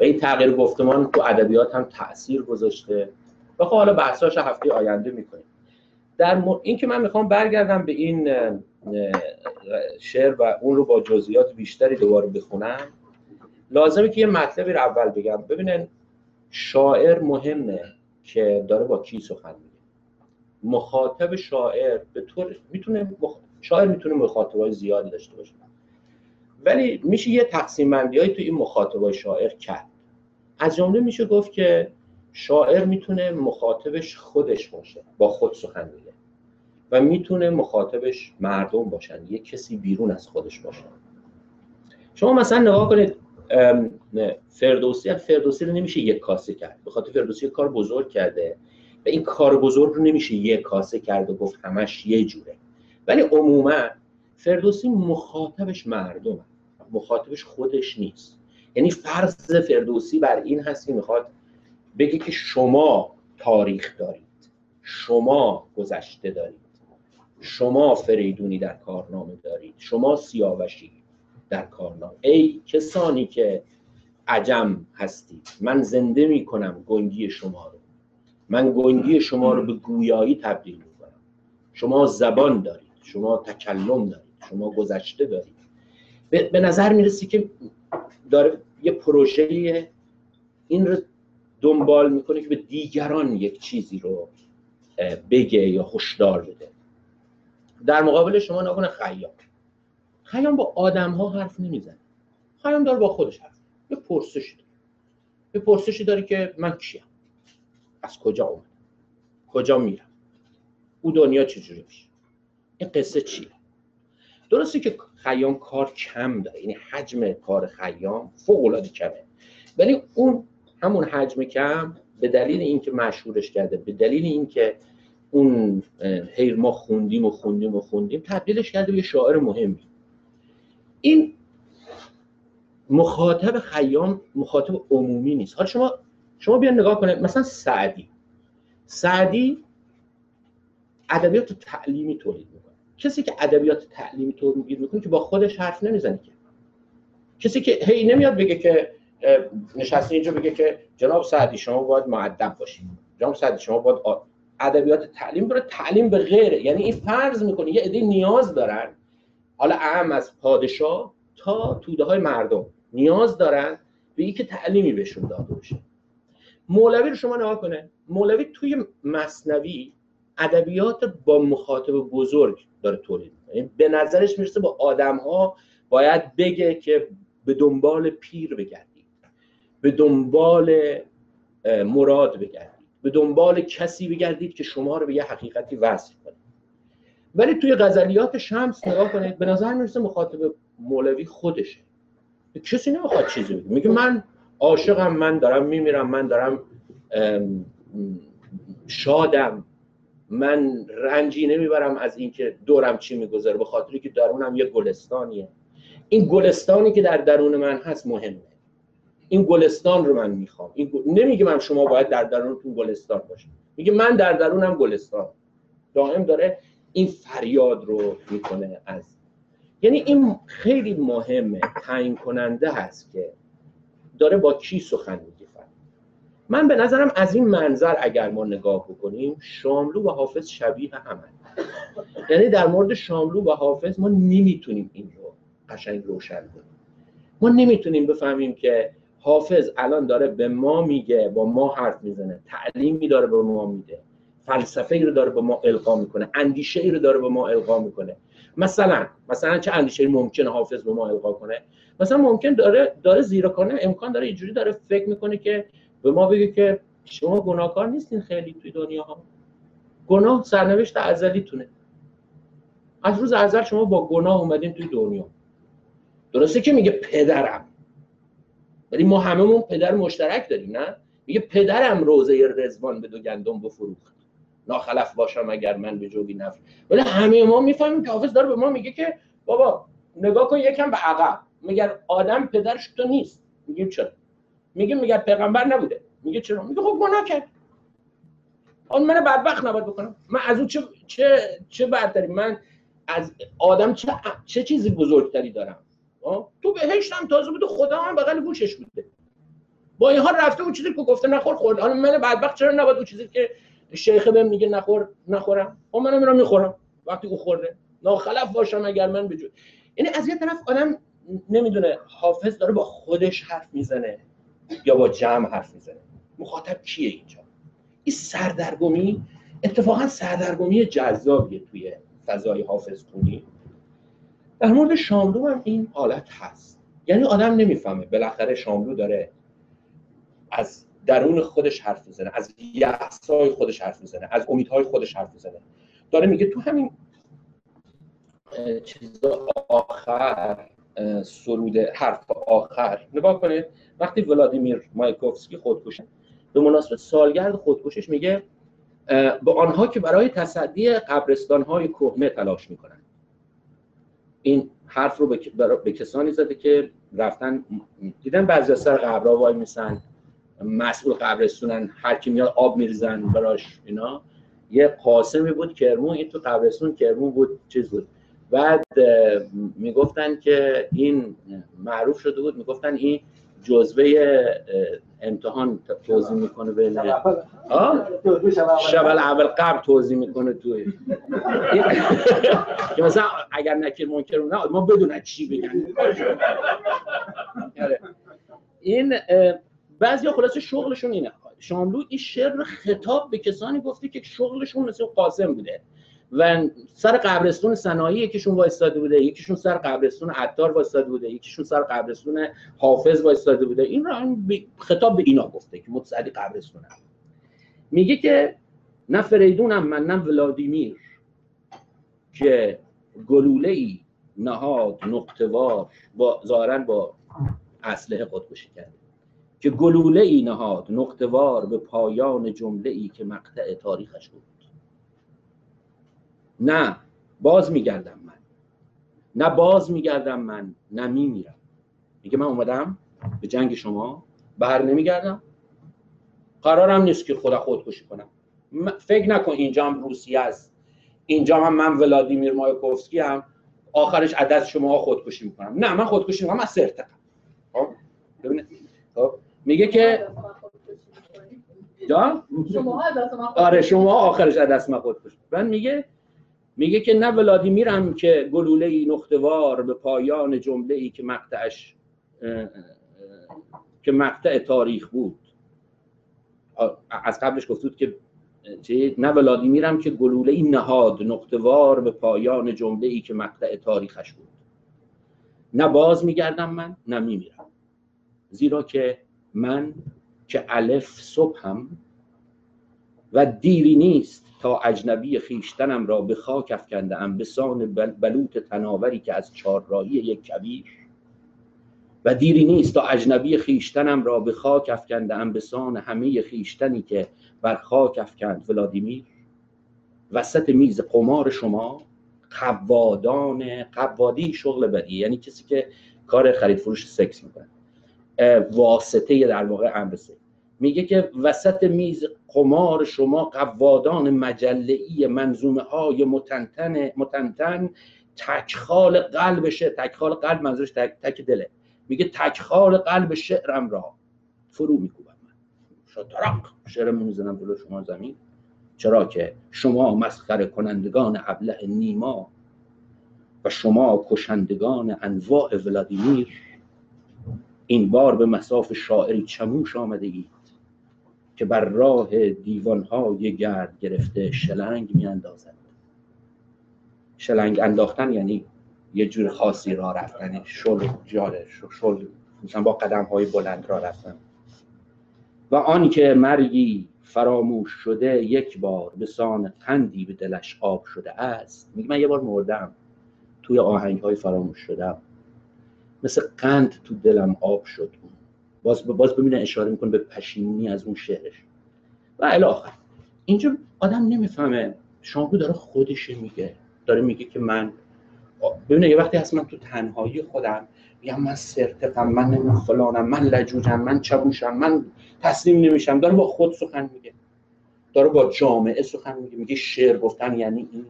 و این تغییر گفتمان تو ادبیات هم تاثیر گذاشته. و خب حالا بحثاش هفته آینده می‌کنیم. در م... این که من می‌خوام برگردم به این شعر و اون رو با جزئیات بیشتری دوباره بخونم لازمه که یه مطلبی رو اول بگم. ببینن شاعر مهمه که داره با کی سخن میگه. مخاطب شاعر به طور می‌تونه مخ... شاعر می‌تونه مخاطبای زیادی داشته باشه. ولی میشه یه تقسیم بندی تو این مخاطبای شاعر کرد. از جمله میشه گفت که شاعر می‌تونه مخاطبش خودش باشه با خود سخن میگه. و می‌تونه مخاطبش مردم باشن یه کسی بیرون از خودش باشن شما مثلا نگاه کنید فردوسی فردوسی رو نمیشه یک کاسه کرد. به خاطر فردوسی کار بزرگ کرده و این کار بزرگ رو نمیشه یک کاسه کرد و گفت همش یه جوره. ولی عموما فردوسی مخاطبش مردم مخاطبش خودش نیست. یعنی فرض فردوسی بر این هست که می‌خواد بگه که شما تاریخ دارید. شما گذشته دارید. شما فریدونی در کارنامه دارید. شما سیاوشی در کارنامه. ای کسانی که عجم هستید. من زنده می کنم گنگی شما رو. من گنگی شما رو به گویایی تبدیل می کنم شما زبان دارید. شما تکلم دارید. شما گذشته دارید. به, به نظر می‌رسی که داره یه پروژه این رو دنبال می‌کنه که به دیگران یک چیزی رو بگه یا هشدار بده. در مقابل شما نکنه خیام خیام با آدم ها حرف نمی‌زنه. خیام داره با خودش حرف. یه پرسشی داره. یه پرسشی داره که من کیم؟ از کجا اومدم؟ کجا میرم؟ او دنیا چجوری میشه؟ این قصه چیه؟ درسته که خیام کار کم داره. یعنی حجم کار خیام فوق العاده کمه. ولی اون همون حجم کم به دلیل اینکه مشهورش کرده به دلیل اینکه اون اه، هی ما خوندیم و خوندیم و خوندیم تبدیلش کرده به یه شاعر مهمی. این مخاطب خیام مخاطب عمومی نیست. حالا شما شما بیان نگاه کنید مثلا سعدی. سعدی ادبیات تعلیمی تولید می‌کنه. کسی که ادبیات تعلیمی تولید می‌کنه که با خودش حرف نمی‌زنه که. کسی که هی نمیاد بگه که نشسته اینجا بگه که جناب سعدی شما باید معدب باشید جناب سعدی شما باید ادبیات تعلیم داره تعلیم به غیره. یعنی این فرض می‌کنه یه عده نیاز دارن. حالا اهم از پادشاه تا توده های مردم نیاز دارن به اینکه تعلیمی بهشون داده بشه. مولوی رو شما نگاه کنه. مولوی توی مصنوی ادبیات با مخاطب بزرگ داره تولید می‌کنه. یعنی به نظرش می‌رسه با آدم ها باید بگه که به دنبال پیر بگردید به دنبال مراد بگردید. به دنبال کسی بگردید که شما رو به یه حقیقتی وصل کنه. ولی توی غزلیات شمس نگاه کنید به نظر می‌رسه مخاطب مولوی خودشه. کسی نمی‌خواد چیزی بگه. میگه من عاشقم من دارم میمیرم من دارم شادم. من رنجی نمی‌برم از اینکه دورم چی میگذره به خاطری که درونم یه گلستانیه. این گلستانی که در درون من هست مهمه. این گلستان رو من می‌خوام. این گل... نمیگه من شما باید در درونتون گلستان باشید. میگه من در درونم گلستان. دائم داره این فریاد رو می‌کنه از یعنی این خیلی مهمه. تعیین کننده هست که داره با کی سخن میگه. من به نظرم از این منظر اگر ما نگاه بکنیم شاملو و حافظ شبیه همن یعنی در مورد شاملو و حافظ ما نمی‌تونیم این رو قشنگ روشن کنیم. ما نمی‌تونیم بفهمیم که حافظ الان داره به ما میگه با ما حرف می‌زنه تعلیمی داره به ما میده فلسفه ای رو داره به ما القا می‌کنه اندیشه ای رو داره به ما القا می‌کنه. مثلا مثلا چه اندیشه ممکنه حافظ به ما القا کنه؟ مثلا ممکن داره داره زیرکانه امکان داره اینجوری داره فکر می‌کنه که به ما بگه که شما گناهکار نیستین خیلی توی دنیا. ها گناه سرنوشت ازلیتونه. از روز ازل شما با گناه اومدین توی دنیا. درسته که میگه پدرم. ولی ما هممون پدر مشترک داریم نه؟ میگه پدرم روزه رزوان به دو گندم بفروخت. ناخلف باشم اگر من به جوگی نفر. ولی همه ما می‌فهمیم که حافظ داره به ما میگه که بابا نگاه کن یکم به عقب. میگه آدم پدرش تو نیست. میگیم چرا؟ میگه میگه پیغمبر نبوده. میگه چرا؟ میگه خب گناه کرد. اون من بدبخت نباید بکنم. من از اون چه چه چه برتری من از آدم چه چه چیزی بزرگتری دارم؟ تو بهشتم تازه بوده خدا هم بغل گوشش بوده. با این حال رفته اون چیزی که گفته نخور خورد. حالا من بدبخت چرا نباید اون چیزی که شیخ بهم میگه نخور نخورم؟ اون منم میرم می‌خورم وقتی او خورده. ناخلف باشم اگر من بجو یعنی از یه طرف آدم نمی‌دونه حافظ داره با خودش حرف می‌زنه یا با جمع حرف می‌زنه. مخاطب کیه اینجا؟ این سردرگمی اتفاقا سردرگمی جذابیه توی فضای حافظ خونی. در مورد شاملو هم این حالت هست. یعنی آدم نمی‌فهمه. بالاخره شاملو داره از درون خودش حرف می‌زنه از یأسای خودش حرف می‌زنه از امیدهای خودش حرف می‌زنه. داره میگه تو همین چیز آخر سرود حرف آخر. نگاه کنید وقتی ولادیمیر مایکوفسکی خودکشه به مناسبت سالگرد خودکشش میگه به آنها که برای تصدی قبرستان های کهنه تلاش می‌کنن. این حرف رو به کسانی زده که رفتن دیدن بعضی سر قبرها وای میسن مسئول قبرستونن هر کی میاد آب میریزن براش اینا. یه قاسمی بود کرمون این تو قبرستون کرمون بود چیز بود. بعد می‌گفتن که این معروف شده بود می‌گفتن این جزوه امتحان توضیح می‌کنه بین شب اول قبل توضیح می‌کنه توی. که مثلا اگر نکیر منکر نه ما بدونن چی بگن؟ آره. این بعضیا خلاصه شغلشون اینه. شاملو این شعر خطاب به کسانی گفته که شغلشون مثل قاسم بوده. و سر قبرستون صنایع یکیشون وایستاده بوده یکیشون سر قبرستون عطار وایستاده بوده یکیشون سر قبرستون حافظ وایستاده بوده. این را خطاب به اینا گفته که متصدی قبرستون هم. میگه که نه فریدونم من نه ولادیمیر که گلوله ای نهاد نقطوار با ظاهرا با اسلحه خودکشی کرده. که گلوله ای نهاد نقطوار به پایان جمله ای که مقطع تاریخش بود. نه باز میگردم من. نه باز میگردم من نه میمیرم. میگه من اومدم به جنگ شما بر نمیگردم. قرارم نیست که خدا خودکشی کنم. فکر نکن اینجا هم روسیه است. اینجا هم من ولادیمیر مایکوفسکی هم. آخرش عدد شما خودکشی می‌کنم. نه من خودکشی می‌کنم از خب؟ خب؟ میگه که جا؟ آره شما آخرش عدد من خودکشی من میگه میگه که نه ولادیمیرم که گلوله ای نختوار به پایان جمله ای که مقطعش که مقطع تاریخ بود. از قبلش گفت که نه ولادیمیرم که گلوله ای نهاد نقطوار به پایان جمله ای که مقطع تاریخش بود. نه باز میگردم من نه میمیرم. زیرا که من که الف صبحم و دیری نیست تا اجنبی خیشتنم را به خاک افکنده ام به سان بلوط تناوری که از چهارراهی یک کبیر. و دیری نیست تا اجنبی خیشتنم را به خاک افکنده ام به سان همه خیشتنی که بر خاک افکند ولادیمیر. وسط میز قمار شما قوادان قوادی شغل بدی یعنی کسی که کار خرید فروش سکس می‌کنه. واسطه در واقع امر میگه که وسط میز قمار شما قوادان مجلعی منظومه های متنتن متنتن تکخال قلبشه تکخال قلب منظورش تک, تک دله. میگه تکخال قلب شعرم را فرو میکوبم من. شطرق شعرم می‌زنم جلو شما زمین. چرا که شما مسخره کنندگان ابله نیما و شما کشندگان انواع ولادیمیر. این بار به مساف شاعری چموش آمده اید که بر راه دیوانهای گرد گرفته شلنگ میاندازد. شلنگ انداختن یعنی یه جور خاصی را رفتن شل جاره شل مثلا با قدم های بلند را رفتن. و آن که مرگی فراموش شده یک بار به سان قندی به دلش آب شده است. میگه من یه بار مردم توی آهنگ های فراموش شدم. مثل قند تو دلم آب شد باز باز ببینه اشاره می‌کنه به پشیمونی از اون شعرش. و الاخر اینجا آدم نمی‌فهمه. شاملو داره خودش میگه. داره میگه که من ببینه یه وقتی هست من تو تنهایی خودم میگم من سرتقم من نمی فلانم من لجوجم من چبوشم من تسلیم نمیشم. داره با خود سخن میگه. داره با جامعه سخن میگه. میگه شعر گفتن یعنی این.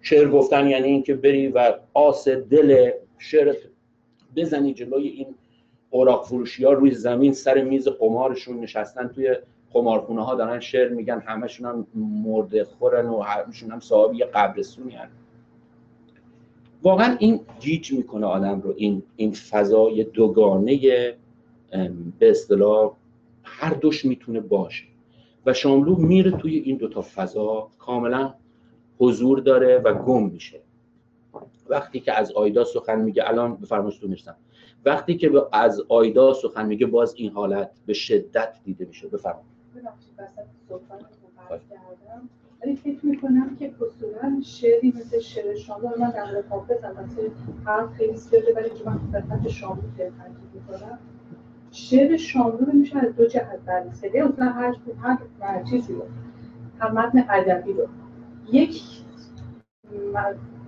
شعر گفتن یعنی این که بری و آس دل شعرت بزنی جلوی این اوراق فروشی ها روی زمین سر میز قمارشون نشستن توی قمارخونه ها دارن شعر میگن همشون هم مرده خورن و همشون هم صاحب یه قبرستونی هن. واقعا این گیج می‌کنه آدم رو این این فضای دوگانه به اصطلاح هر دوش می‌تونه باشه. و شاملو میره توی این دوتا فضا کاملا حضور داره و گم میشه. وقتی که از آیدا سخن میگه الان بفرمایید دونستم وقتی که از آیدا سخن میگه باز این حالت به شدت دیده میشه. بفرمایید. ولی فکر می‌کنم که اصولا شعری مثل شعر شاملو من در حافظ البته حرف خیلی زیاده ولی که من خدمت شاملو تاکید می‌کنم شعر شاملو رو میشه از دو جهت بررسی کرد. اصلا هر هر چیزی رو هم متن ادبی رو. یک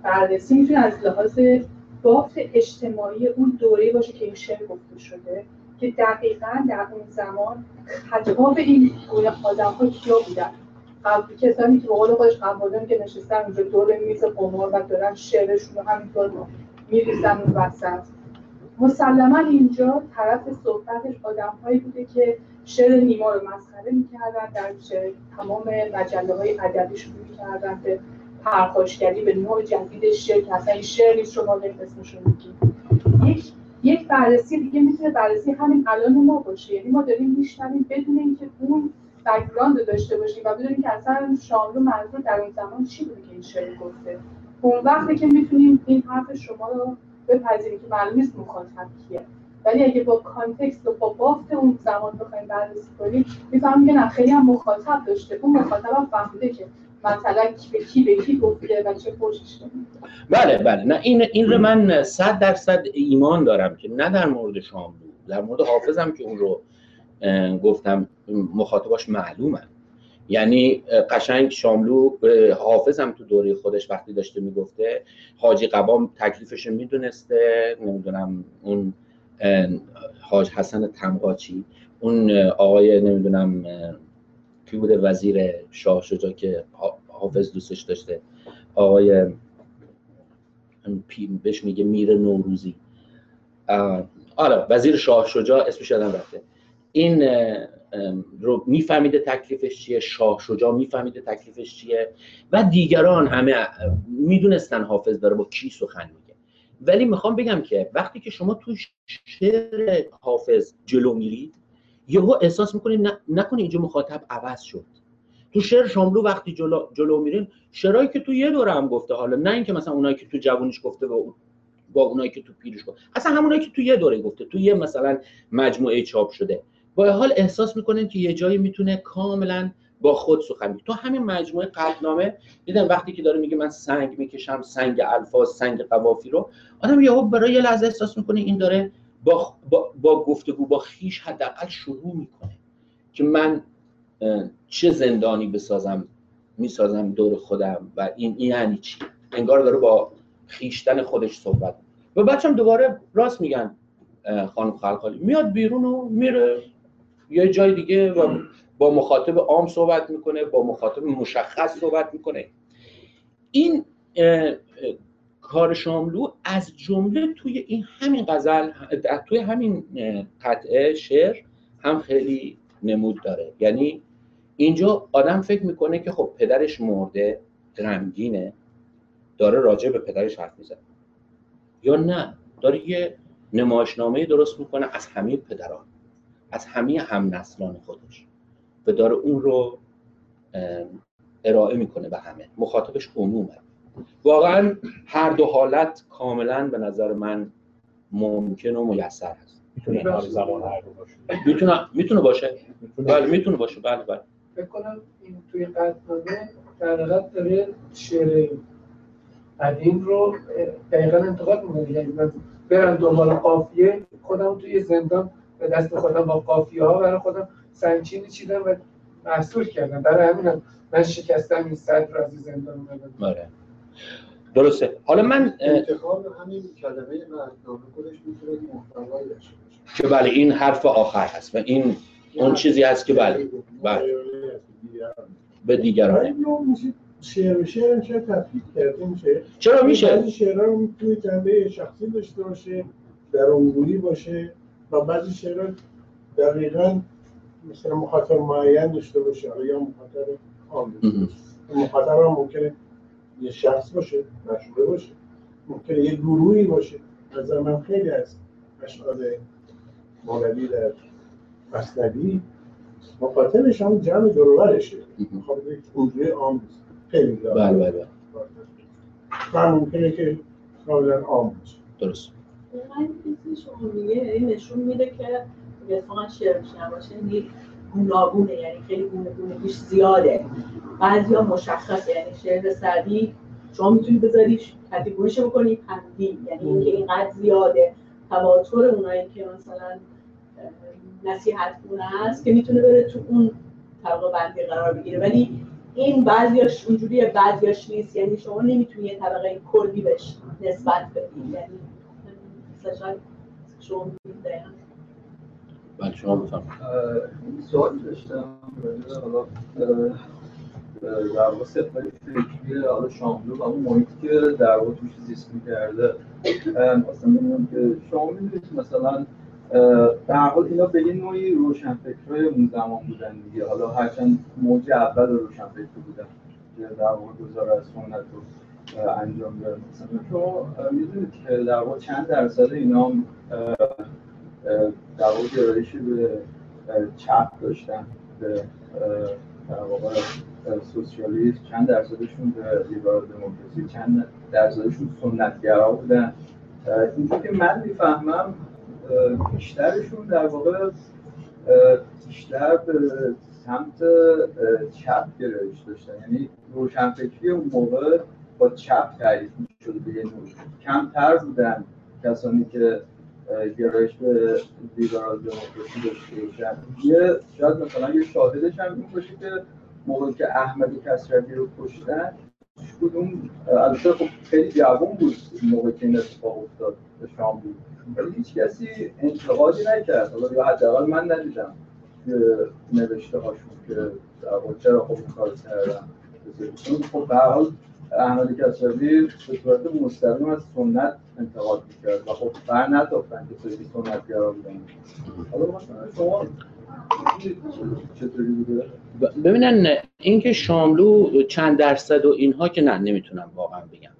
بررسی می‌تونه از لحاظ بافت اجتماعی اون دوره باشه که این شعر گفته شده که دقیقا در اون زمان خطاب این آدم ها کیا بودن؟ قبل کسانی که به قول خودش قبل که نشستن اونجا دور میز قمار و دارن شعرشون رو همینطور میریزن اون وسط. مسلما اینجا طرف صحبتش آدم هایی بوده که شعر نیما رو مسخره می‌کردن در تمام مجله های ادبی شروع می‌کردن به پرخاشگری به نوع جدید شعر که اصلا این شعر نیست شما دارید اسمش رو یک یک بررسی دیگه می‌تونه بررسی همین الان ما باشه. یعنی ما داریم میشنویم بدون اینکه اون بک‌گراند داشته باشیم و بدونیم که اصلا شاملو منظور در اون زمان چی بوده که این شعر گفته. اون وقتی که می‌تونیم این حرف شما رو بپذیریم که معلوم نیست مخاطب کیه. ولی اگه با کانتکست و با بافت اون زمان بخوایم بررسی کنیم می‌فهمیم که نه خیلی هم مخاطب داشته. اون مخاطب هم فهمیده که مثلا به کی به کی گفته و چه بله بله. نه این این رو من صد درصد ایمان دارم که نه در مورد شاملو در مورد حافظم که اون رو گفتم مخاطباش معلومن. یعنی قشنگ شاملو حافظم تو دوره خودش وقتی داشته می‌گفته حاجی قبام تکلیفش می‌دونسته نمی‌دونم اون حاج حسن تمقاچی اون آقای نمی‌دونم کی بوده وزیر شاه شجا که حافظ دوستش داشته. آقای بهش میگه میر نوروزی. آره وزیر شاه شجاع اسمش یادم رفته. این رو میفهمیده تکلیفش چیه؟ شاه شجاع میفهمیده تکلیفش چیه؟ و دیگران همه می‌دونستن حافظ داره با کی سخن میگه. ولی می‌خوام بگم که وقتی که شما تو شعر حافظ جلو میرید یهو احساس می‌کنید نکنه اینجا مخاطب عوض شد. تو شعر شاملو وقتی جلو, جلو میرین شعرهایی که تو یه دوره هم گفته حالا نه اینکه مثلا اونایی که تو جوونیش گفته با با اونایی که تو پیرش گفته اصلا همونایی که تو یه دوره گفته تو یه مثلا مجموعه چاپ شده. با حال احساس می‌کنین که یه جایی می‌تونه کاملا با خود سخن تو همین مجموعه قطنامه دیدم وقتی که داره میگه من سنگ می‌کشم سنگ الفاظ سنگ قوافی رو آدم یهو برای یه لحظه احساس می‌کنه این داره با, با, با گفتگو با خیش حداقل شروع می‌کنه که من چه زندانی بسازم می‌سازم دور خودم و این این یعنی چی؟ انگار داره با خیشتن خودش صحبت و بچم دوباره راست میگن خانم خلخالی. میاد بیرون و میره یه جای دیگه و با مخاطب عام صحبت می‌کنه با مخاطب مشخص صحبت می‌کنه. این کار شاملو از جمله توی این همین غزل توی همین قطعه شعر هم خیلی نمود داره. یعنی اینجا آدم فکر می‌کنه که خب پدرش مرده غمگینه داره راجع به پدرش حرف می‌زنه. یا نه داره یه نمایشنامه درست می‌کنه از همه پدران از همه هم نسلان خودش و داره اون رو ارائه می‌کنه به همه. مخاطبش عمومه. واقعا هر دو حالت کاملا به نظر من ممکن و میسر هست. می‌تونه کنار زمان هر دو باشه. می‌تونه می‌تونه باشه. بله می‌تونه باشه. بله بله. فکر کنم این توی قطعنامه در حقیقت داره شعر قدیم رو دقیقا انتقاد می‌کنه. یعنی من برم دنبال قافیه خودم توی زندان به دست خودم با قافیه ها برای خودم سنچینی چیدم و محصول کردم. برای همینم من شکستم این صدر رو از زندان اومدم. آره. درسته. حالا من انتخاب همین کلمه که بله این حرف آخر هست و این اون چیزی هست که بله بله. به دیگرانه میشه شعر به شعر میشه تفکیک کرده میشه چرا میشه؟ بعضی شعرها رو می‌تونه جنبه شخصی داشته باشه درونگویی باشه و بعضی شعرها دقیقا مثلا مخاطب معین داشته باشه یا مخاطب عام. باشه. مخاطب هم ممکنه یه شخص باشه مشهوره باشه ممکنه یه گروهی باشه. از من خیلی از اشعار مولوی در مصنوی مخاطبش هم جمع دورورشه. مخاطب یک توجه عام نیست. خیلی. بله بله بله. و ممکنه که کاملا عام باشه. درست. من چیزی شما میگه این نشون میده که اتفاقا شعر نباشه یعنی گوناگونه یعنی خیلی گونه گونگیش زیاده. بعضیا مشخصه یعنی شعر سعدی شما می‌تونی بذاریش کتگوریش بکنی پندی. یعنی اینکه اینقدر زیاده. تواتر اونایی که مثلا نصیحت گونه هست که می‌تونه بره تو اون طبقه بندی قرار بگیره. ولی این بعضیاش اونجوریه بعضیاش نیست. یعنی شما نمی‌تونی یه طبقه کلی بهش نسبت بدی. یعنی مثلا شما. بله شما بفرمایید. سوال داشتم در واقع سفر فکری حالا شاملو و اون محیطی که در واقع توش زیست می‌کرده. اصلا ببینم که شما می‌دونید مثلا هر حال اینا به یه نوعی روشنفکرای اون زمان بودن دیگه. حالا هرچند موج اول روشنفکر بودن که در واقع گذار از سنت رو انجام دادن مثلا شما می‌دونید که در واقع چند درصد اینا در واقع گرایشی به چپ داشتن به در واقع اه، سوسیالیسم چند درصدشون به لیبرال دموکراسی چند درصدشون سنتگرا بودن. اه، اینجور که من می‌فهمم بیشترشون در واقع بیشتر به سمت چپ گرایش داشتن. یعنی روشنفکری اون موقع با چپ تعریف می‌شد به یه کمتر بودن کسانی که گرایش به لیبرال دموکراسی داشته باشن. یه شاید مثلا یه شاهدش هم این باشه که موقعی که احمد کسروی رو کشتن کدوم البته خب خیلی جوان بود موقعی که این اتفاق افتاد به شام بود. ولی هیچ کسی انتقادی نکرد. حالا یا حداقل من ندیدم که نوشته هاشون که چرا خب این کار چون خب به حال احمد کسروی به صورت مستقیم از سنت انتقاد می‌کرد و خب بر نتافتن که خیلی سنتگرا بودن. حالا شما چطوری ببینن اینکه شاملو چند درصد و اینها که نه نمی‌تونم واقعا بگم.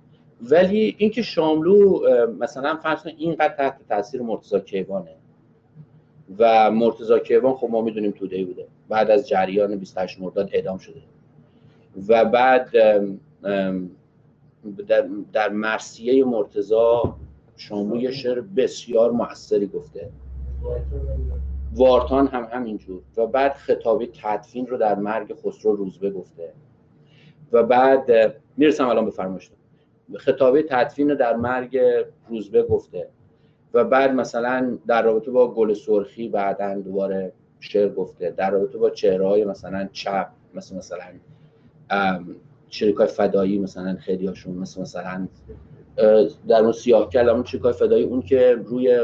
ولی اینکه شاملو مثلا فرض کن اینقدر تحت تاثیر مرتضی کیوانه. و مرتضی کیوان خب ما می‌دونیم توده بوده. بعد از جریان 28 مرداد اعدام شده. و بعد در, در مرسیه مرتضی شاملو یه شعر بسیار موثری گفته. وارتان هم همینجور. و بعد خطابه تدفین رو در مرگ خسرو روزبه گفته. و بعد می‌رسم الان به فرمایشتون. خطابه تدفین رو در مرگ روزبه گفته. و بعد مثلا در رابطه با گل سرخی بعدا دوباره شعر گفته. در رابطه با چهره های مثلا چپ مثل مثلا ام، شریکای فدایی مثلا خیلی هاشون مثل مثلا در اون سیاه کل اون شریکای فدایی اون که روی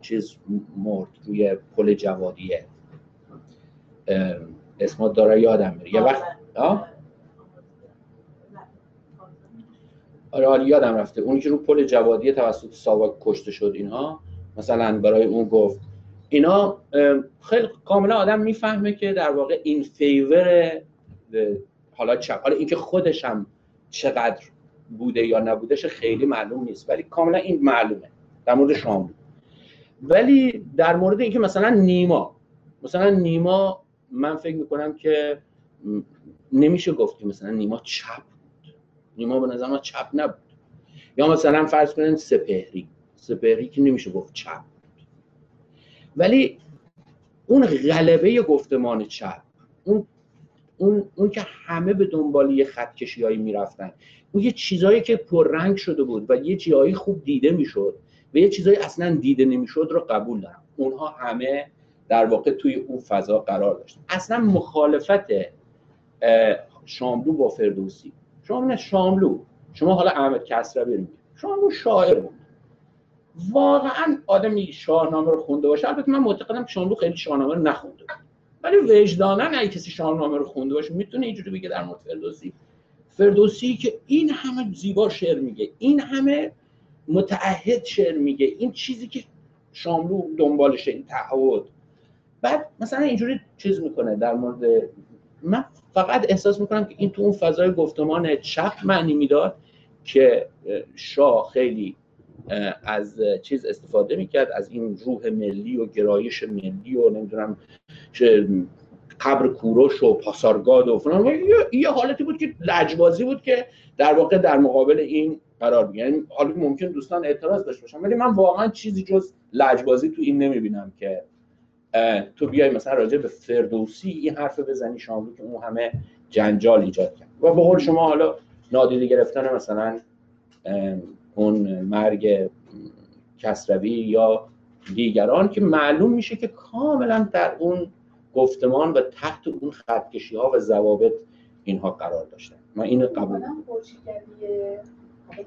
چیز مرد روی پل جوادیه. اسمها داره یادم میره. یه وقت آه؟ آره حالا یادم رفته. اونی که رو پل جوادیه توسط ساواک کشته شد اینها مثلا برای اون گفت. اینا خیلی کاملا آدم می‌فهمه که در واقع این فیور حالا چپ حالا اینکه خودش هم چقدر بوده یا نبودهش خیلی معلوم نیست ولی کاملا این معلومه در مورد شاملو ولی در مورد اینکه مثلا نیما مثلا نیما من فکر می‌کنم که نمیشه گفت مثلا نیما چپ بود. نیما به نظر من چپ نبود. یا مثلا فرض کنید سپهری سپهری که نمیشه گفت چپ ولی اون غلبه گفتمان چپ اون اون, اون که همه به دنبال یه خط کشیایی می‌رفتن. اون یه چیزایی که پررنگ شده بود و یه جایی خوب دیده می‌شد و یه چیزایی اصلا دیده نمی‌شد رو قبول دارم. اونها همه در واقع توی اون فضا قرار داشتن اصلا مخالفت شاملو با فردوسی. شما نه شاملو. شما حالا احمد کسروی رو شاملو شاعر بود. واقعا آدمی شاهنامه رو خونده باشه. البته من معتقدم شاملو خیلی شاهنامه رو نخونده بود. ولی وجدانا اگه کسی شاهنامه رو خونده باشه می‌تونه اینجوری بگه در مورد فردوسی. فردوسی که این همه زیبا شعر میگه این همه متعهد شعر میگه این چیزی که شاملو دنبالشه این تعهد. بعد مثلا اینجوری چیز می‌کنه در مورد من فقط احساس می‌کنم که این تو اون فضای گفتمان چپ معنی می‌داد که شاه خیلی از چیز استفاده می‌کرد از این روح ملی و گرایش ملی و نمی‌دونم قبر کوروش و پاسارگاد و فلان. یه حالتی بود که لجبازی بود که در واقع در مقابل این قرار می‌گیره یعنی حالا ممکن دوستان اعتراض داشته باشن ولی من واقعا چیزی جز لجبازی تو این نمی‌بینم که تو بیای مثلا راجع به فردوسی این حرف بزنی شاملو که اون همه جنجال ایجاد کرد. و به قول شما حالا نادیده گرفتن مثلا اون مرگ کسروی یا دیگران که معلوم میشه که کاملا در اون گفتمان و تحت اون خطکشی ها و ضوابط اینها قرار داشتن. من اینو قبول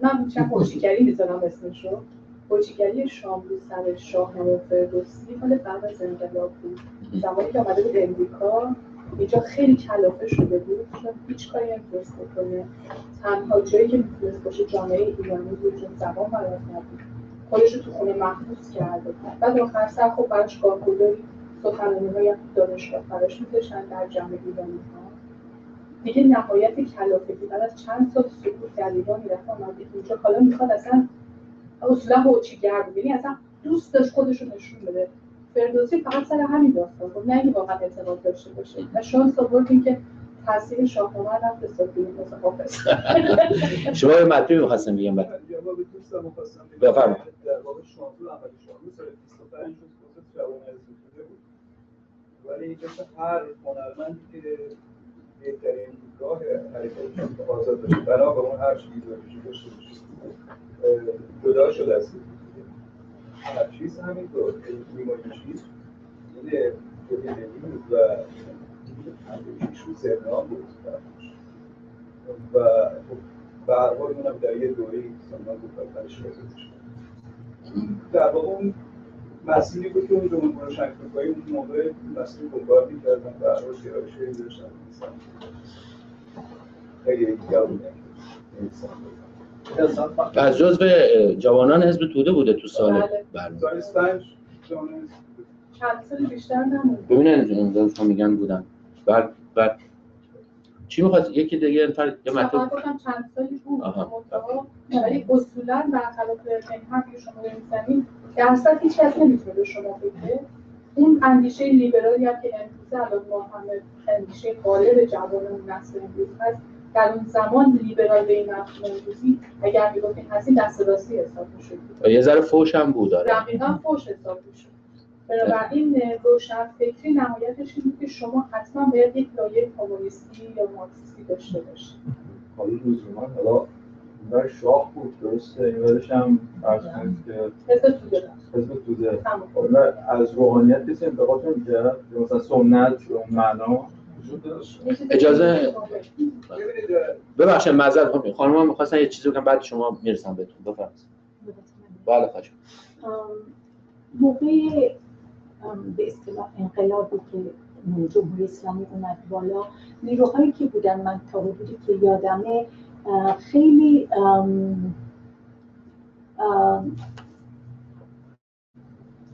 من چه هوشیگری می‌ذارم اسمشو. هوشیگری شاملو سر شاهنامه فردوسی مال بعد از انقلاب بود زمانی که آمده بود امریکا اینجا خیلی کلافه شده بود. چون هیچ کاری نمی‌تونست بکنه تنها جایی که می‌تونست باشه جامعه ایرانی بود چون زبان بلد نبود. خودش رو تو خونه محبوس کرده بود. بعد آخر سر خب براش کارگزاری سخنرانی های دانشگاه براش میذاشتن در جمع ایرانی ها. دیگه نهایت کلافگی بعد از چند سال سکوت در ایران می‌رفت. آمده اینجا حالا می‌خواد اصلا اصولا هوچیگر بود یعنی اصلا دوست داشت خودش رو نشون بده. فردوسی فقط سر همین داستان بود نه اینکه واقعا اعتقاد داشته باشه. و شانس آورد اینکه تاثیر شاهنامه رفت به سفیر مثل حافظ شما به مطلبی می‌خواستم بگم بفرمایید. در واقع اول شاملو سال 25 روز خصوص جوان بوده بود. ولی مثل هر هنرمندی که بهترین راه حرکت آزاد باشه بنا به اون هر چیزی داشته باشه جدا شده است چیز همینطور نیمای چیز؟ این بود و پیش رو زندان بود و به هر حال اونم در یه دوره سامان بود آخرش در واقع اون مسیری بود که اون جمهور روشنفکرهای اون موقع مسیر گمراه می‌کردن و هر حال گرایشی داشتن خیلی بودن از جزو جوانان حزب توده بوده تو سال بله. سال اسفنج چند سال بیشتر نموند ببینن میگن بودن. بعد بعد چی می‌خواد یکی دیگه نفر یه مطلب گفتم چند سالی بود. آها. منتها ولی اصولا برخلاف حرفی که شما می‌زنید درصد هیچ کس نمی‌تونه به شما بگه. اون اندیشه لیبرالی هم که امروزه الان ما همه اندیشه غالب جوانان نسل امروز هست در اون زمان لیبرال به این مفهوم امروزی اگر می‌گفتیم هستیم دست راستی حساب می‌شد. و یه ذره فوش هم بود داره دقیقا فوش حساب می‌شد. بنابراین روشن فکری نهایتش این بود که شما حتما باید یک لایه کمونیستی یا مارکسیستی داشته باشید. حالا لزوما حالا اونور شاه بود درسته؟ این ورش هم فرض کنید که حزب توده. حزب توده. حالا از روحانیت کسی انتقاد نمی‌کرد؟ یا مثلا سنت به اون معنا؟ اجازه- ببخشید معذرت خواهیم خانم هم می‌خواستن یه چیزی بگم بعد شما می‌رسم بهتون. بفرمایید. بله خواهش موقع ام، به اصطلاح انقلابی که جمهوری اسلامی اومد بالا نیروهایی که بودن من تا حدودی که یادمه خیلی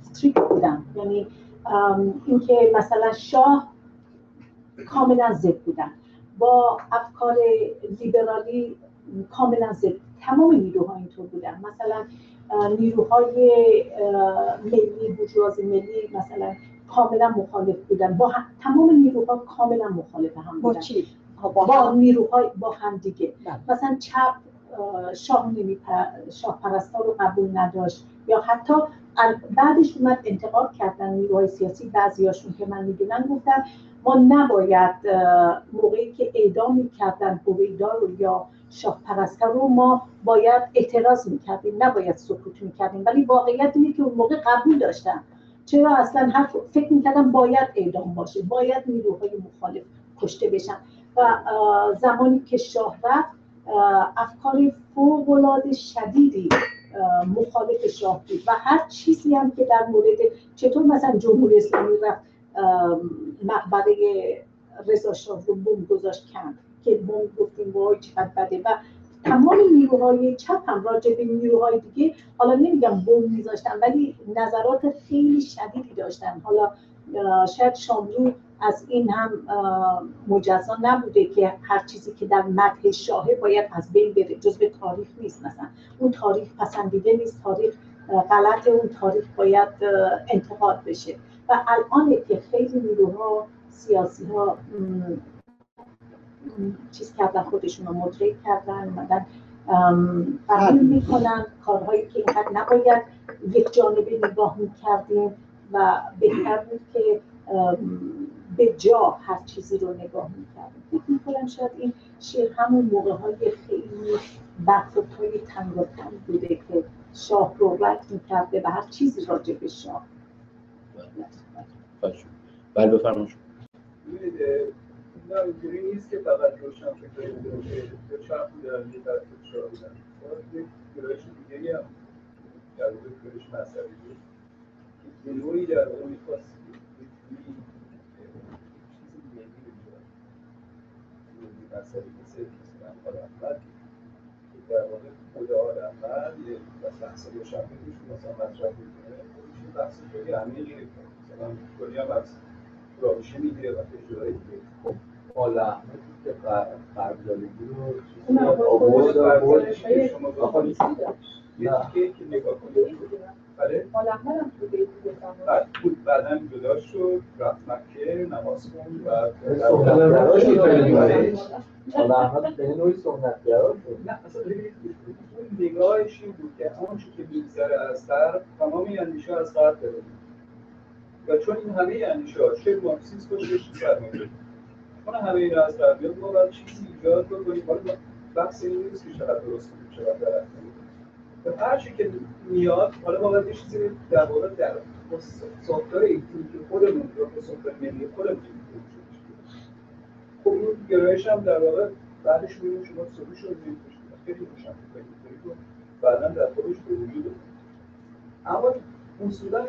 ستریکت بودن. یعنی ام، اینکه مثلا شاه کاملا ضد بودن. با افکار لیبرالی کاملا ضد. تمام نیروها اینطور بودن. مثلا نیروهای ملی بورژوازی ملی مثلا کاملا مخالف بودن. با هم- تمام نیروها کاملا مخالف هم با بودن. چی؟ با نیروهای با هم دیگه. مثلا چپ اه، شاه نمی شاه پرستار رو قبول نداشت. یا حتی بعدش اومد انتقاد کردن نیروهای سیاسی. بعضیاشون که من می‌دونم گفتن ما نباید موقعی که اعدام می‌کردن هویدا رو یا شاه پرستر رو ما باید اعتراض می‌کردیم نباید سکوت می‌کردیم. ولی واقعیت اینه که اون موقع قبول داشتن. چرا اصلا حرف فکر می‌کردم باید اعدام باشه باید نیروهای مخالف کشته بشن. و زمانی که شاه رفت افکار فوق‌العاده شدیدی مخالف شاه بود. و هر چیزی هم که در مورد چطور مثلا جمهوری اسلامی رفت مقبره رضا شاه رو بمب گذاشت کم که بمب گفتیم وای چقدر بده. و تمام نیروهای چپ هم راجع به نیروهای دیگه حالا نمیگم بمب میذاشتن ولی نظرات خیلی شدیدی داشتن. حالا شاید شاملو از این هم مجزا نبوده که هر چیزی که در متن شاهه باید از بین بره. جزء تاریخ نیست مثلا. اون تاریخ پسندیده نیست تاریخ غلط اون تاریخ باید انتقاد بشه. و الان که خیلی نیروها سیاسی ها چیز کردن خودشون رو مدرک کردن اومدن ام، قبول می‌کنن کارهایی که اینقدر نباید یک جانبه نگاه می‌کردیم و بهتر بود که به جا هر چیزی رو نگاه می‌کردیم. فکر می‌کنم شاید این شعر همون موقع های خیلی برخورد های تنگ و تنگ بوده که شاه رو رد می‌کرده و هر چیزی راجع به شاه. باشه. بله بفرمایید. نه اینجوری نیست که فقط روشن بودن یه دیگه در واقع گرایش مذهبی بود. یه بحث روشن فکرشون مثلا مطرح می‌کنه. خودش یه بحث خیلی عمیقی مثلا هم از راوشه می‌گیره و اجرای دیگه خب آل احمد که قربزالگی رو اون آورد آورد شما بخونید. یه تیکه که نگاه کنید. بله. احمد هم تو بیت. بعد بود بعدا جدا شد رفت مکه نماز خوند و سنتگرا شد خیلی بله. آل احمد به نوعی سنتگرا شد نه اصلا اون نگاهش این بود که آنچه که میگذره از غرب تمام اندیشه از غرب داره و چون این همه اندیشه ها چه مارکسیسم باشه چه سرمایه‌داری چون همه این از غرب بیاد ما باید چیزی ایجاد بکنیم. حالا بحث این نیست که چقدر درست بود چقدر غلط بود هر چی که میاد حالا ما باید یه چیزی در واقع در ساختار ایتونیک خودمون یا ساختار ملی خودمون خب این گرایش هم در واقع بعدش می‌بینیم شما سلوش رو می‌بینید. خیلی روشن فکر بعدا در خودش به وجود. اما اصولا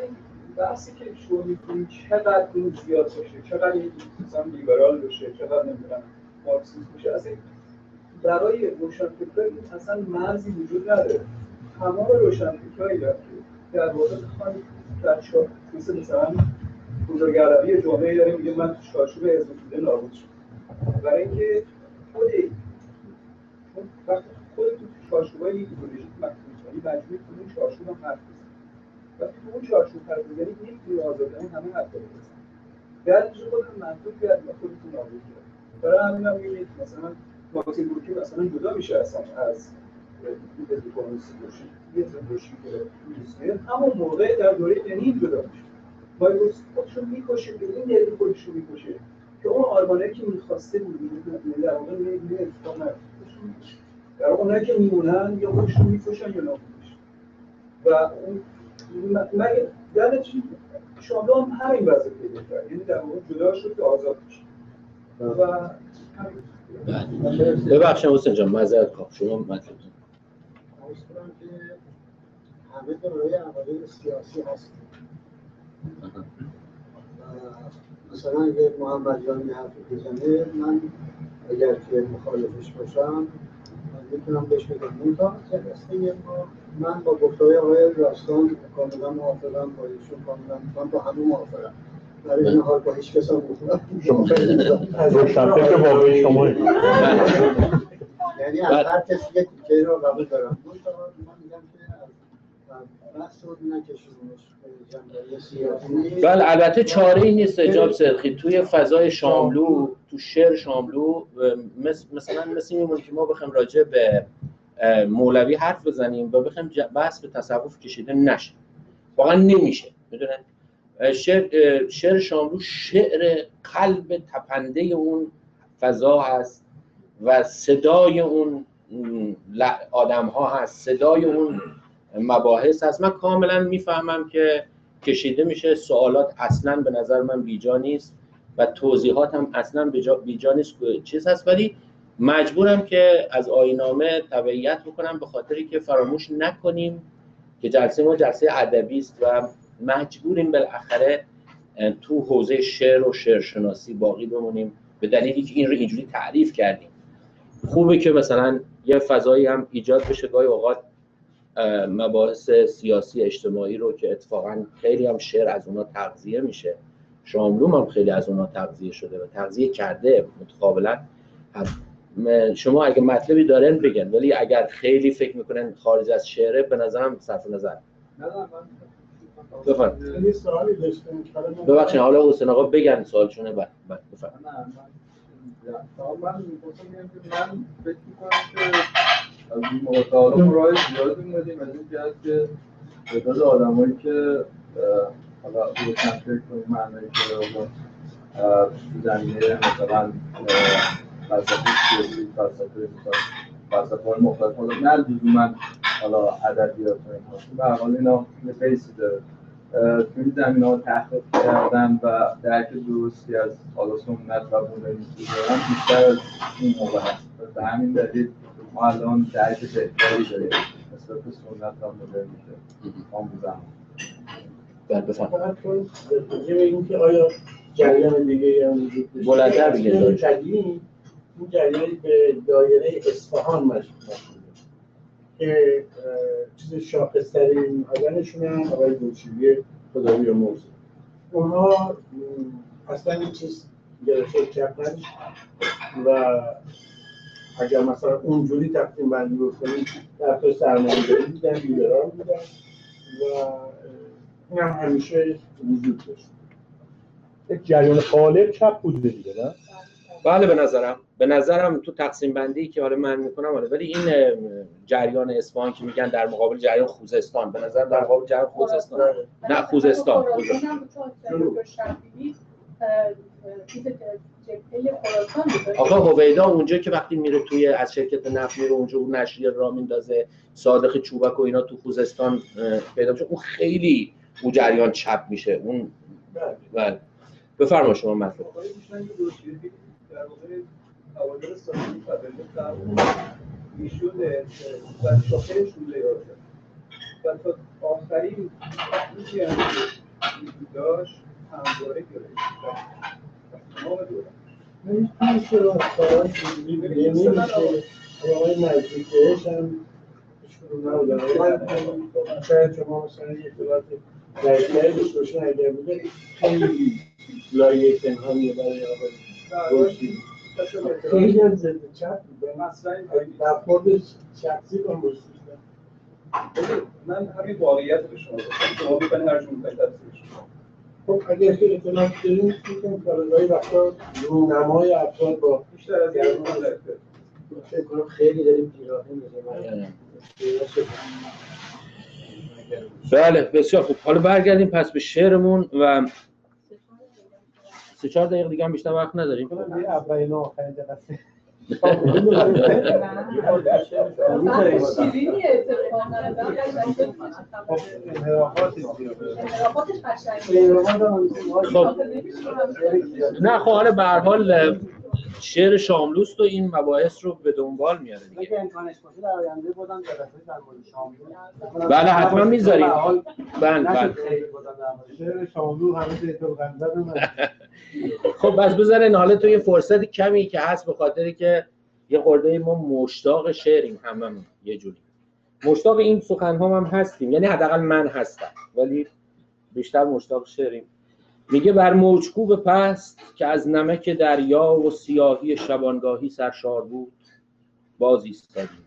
بحثی که شما می‌کنید چقدر این زیاد باشه؟ چقدر این مثلا لیبرال باشه؟ چقدر نمی‌دونم مارکسیست باشه؟ اصلا برای روشنفکران این اصلا مرزی وجود نداره. تمام روشنفکرهایی که در واقع بخوان در مثل مثلا بزرگعربی جامعه داره میگه من تو چارچوب حزب توده نابود شد برای اینکه خود وقتی خود تو چارچوبای یک ایدئولوژی مکتوب کنی مجبوری تو اون چارچوب هم وقتی اون چارچوب بزنی یک دور آزادانه همه حرف رو بزنی بعدش خودتون محدود کردیم و خودتون نابود کردیم برای همین هم می‌بینید مثلا مارتین لوتر مثلا جدا میشه اصلا از کمونیست روشن یه روشن که همون موقع در دوره لنین جدا میشه. مایروس خودشو می‌کشه به این دلیل خودشو می‌کشه. که اون آلمانایی که می‌خواسته بود در واقع نمی‌دونه اتفاق. در اونایی که میمونن یا خودشون می‌کشن یا نابود و اون مگه در چی شاملو هم همین وضع پیدا کرد. یعنی در واقع جدا شد که آزاد بشه. و بله. ببخشید حسین جان معذرت کام شما مطلب همه دارای عقاید سیاسی هستیم و مثلا اگه محمد جان یه حرفی بزنه من اگر که مخالفش باشم می‌تونم بهش بگم منتها جلسه ما من با گفتهای آقای راستان کاملا موافقم با ایشون کاملا من با همه موافقم برای این حال با هیچ کس هم شما روشنفکر واقعی شما یعنی از هر کسی یک تیکه رو قبول دارم منتها من میگم که از بحث رو نکشونش به جنبه سیاسی بله البته چاره ای نیست جناب سرخی توی فضای شاملو تو شعر شاملو مثل مثلا مثل میمونه که ما بخوایم راجع به مولوی حرف بزنیم و بخوایم بحث به تصوف کشیده نشه. واقعا نمیشه. می‌دونن شعر, شعر شاملو شعر قلب تپنده اون فضا هست و صدای اون آدم ها هست. صدای اون مباحث هست. من کاملا می‌فهمم که کشیده میشه سوالات اصلا به نظر من بیجا نیست و توضیحات هم اصلا بیجا, نیست. چیز هست ولی مجبورم که از آینامه تبعیت بکنم به خاطری که فراموش نکنیم که جلسه ما جلسه ادبی است و مجبوریم بالاخره تو حوزه شعر و شعرشناسی باقی بمونیم. به دلیلی که این رو اینجوری تعریف کردیم. خوبه که مثلا یه فضایی هم ایجاد بشه. گاهی اوقات مباحث سیاسی اجتماعی رو که اتفاقا خیلی هم شعر از اونا تغذیه میشه. شاملوم هم خیلی از اونا تغذیه شده و تغذیه کرده متقابلا. شما اگه مطلبی دارن بگن ولی اگر خیلی فکر می‌کنن خارج از شعره به نظرم صرف نظر. بفرمایید. سوالی داشتم حالا من- ببخشید حالا حسین آقا بگن سوالشونه بعد. بفرمایید. من که من فکر می‌کنم که از این ما راه زیادی اومدیم از این جهت که تعداد آدمایی که حالا روشن فکر کنیم معنای که زمینه مثلا فلسفه سیاسی فلسفه فلسفه های مختلف حالا نه لزوما حالا ادبیات و اینها به حال اینا یه بیسی داره. تو این زمینه ها تحقیق کردن و درک درستی از حالا سنت و دارن بیشتر از اون موقع هست. به همین دلیل ما الان درک بهتری داریم. نسبت به سنت و مدرنیته آموزن راجع به اینکه آیا جریان دیگه هم وجود بلندتر بگید. قدیم این جریان به دایره اصفهان شده که چیز شاخصترین آدمشون هم آقای بوچیوی خدایی و موزه اونها اصلا این چیز گرفته کردن و اگر مثلا اونجوری تقسیم بندی بکنیم در تو سرمایه داری بودن لیبرال بودن و این هم همیشه وجود داشت. یک جریان غالب چپ بوده دیگه نه؟ بله به نظرم. به نظرم تو تقسیم بندی که حالا من می‌کنم آره ولی این جریان اصفهان که میگن در مقابل جریان خوزستان به نظر در مقابل جریان خوزستان. نه خوزستان. خوزستان. آقا هویدا اونجا که وقتی میره توی از شرکت نفت میره اونجا اون نشریه را میندازه صادق چوبک و اینا تو خوزستان پیدا میشه اون خیلی اون جریان چپ میشه. اون بله. بفرما شما مطلب. در واقع اوایل سالهای تولد در ایشون و شاخه شوله یاد و تا آخرین روزی هم که وجود داشت همواره گرفت. و تمام دوران نمیشه آقای نزدیک بهش هم ایشون نبودن شاید شما مثلا یه اطلاعات داشته باشین اگر بوده خیلی لایه پنهانیه برای آقای رشدی خیلی هم ضد چپ بوده مثلا در خود شخصی با من همین واقعیت به شما گفتم شما هر می‌خواید تفسیرش کنید. خب اگر که اطلاعات داریم می‌تونیم کارگاهی وقتا رونمای افراد با بیشتر از. فکر کنم خیلی داریم پیراهن می‌زنیم. بله بسیار خوب. حالا برگردیم پس به شعرمون و سه چهار دقیقه دیگه هم بیشتر وقت نداریم. یه اولین و آخرین جلسه نه خب حالا به هر حال شعر شاملوست و این مباحث رو به دنبال میاره دیگه. اگه امکانش باشه در آینده بودم جلسه در مورد شاملو بله حتما می‌ذاریم. بله بله. خیلی بودم در مورد شعر شاملو من خب بس بذارین حالا تو یه فرصت کمی که هست به خاطری که یه خورده ما مشتاق شعریم هممون یه جوری مشتاق این سخن هم, هم هستیم یعنی حداقل من هستم ولی بیشتر مشتاق شعریم. میگه بر موجکوب پست که از نمک دریا و سیاهی شبانگاهی سرشار بود باز ایستادیم.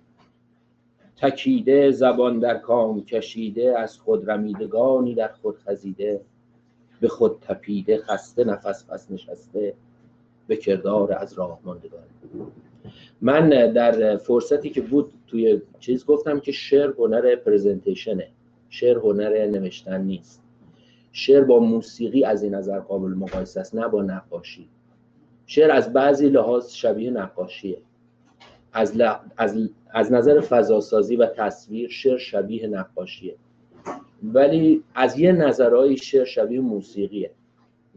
تکیده زبان در کام کشیده از خود رمیدگانی در خود خزیده. به خود تپیده خسته نفس پس نشسته. به کردار از راه ماندگان من در فرصتی که بود توی چیز گفتم که شعر هنر پرزنتیشنه شعر هنر نوشتن نیست. شعر با موسیقی از این نظر قابل مقایسه است نه با نقاشی. شعر از بعضی لحاظ شبیه نقاشیه. از, ل... از... از نظر فضاسازی و تصویر شعر شبیه نقاشیه. ولی از یه نظرهای شعر شبیه موسیقیه.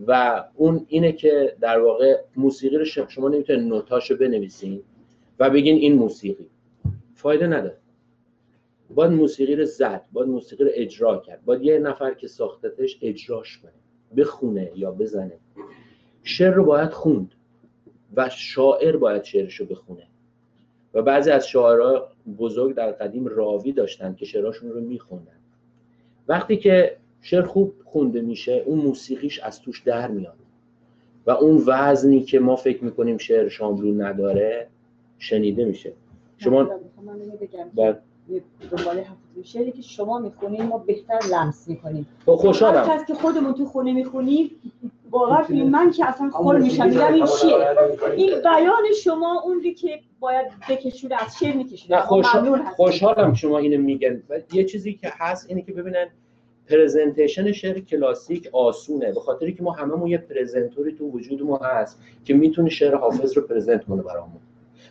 و اون اینه که در واقع موسیقی رو شما نمی‌تونید نوتاشو بنویسین و بگین این موسیقی. فایده نداره. باید موسیقی رو زد باید موسیقی رو اجرا کرد. باید یه نفر که ساختتش اجراش کنه بخونه یا بزنه. شعر رو باید خوند و شاعر باید شعرش رو بخونه. و بعضی از شاعرها بزرگ در قدیم راوی داشتن که شعراشون رو میخوندن. وقتی که شعر خوب خونده میشه اون موسیقیش از توش در میاد. و اون وزنی که ما فکر می‌کنیم شعر شاملو نداره شنیده میشه. شما. دنبال شعری که شما می‌خونید ما بهتر لمس می‌کنیم. خب، خوشحالم. هر کس که خودمون تو خونه می‌خونیم باور کنید من که اصلا خور میشم میگم این چیه این بیان شما اون که باید بکشوده از شعر میکشوده نه خوشحال... خوشحالم شما اینو میگن. یه چیزی که هست اینه که ببینن پرزنتیشن شعر کلاسیک آسونه. به خاطری که ما هممون یه پرزنتوری تو وجود ما هست که می‌تونه شعر حافظ رو پرزنت کنه برامون.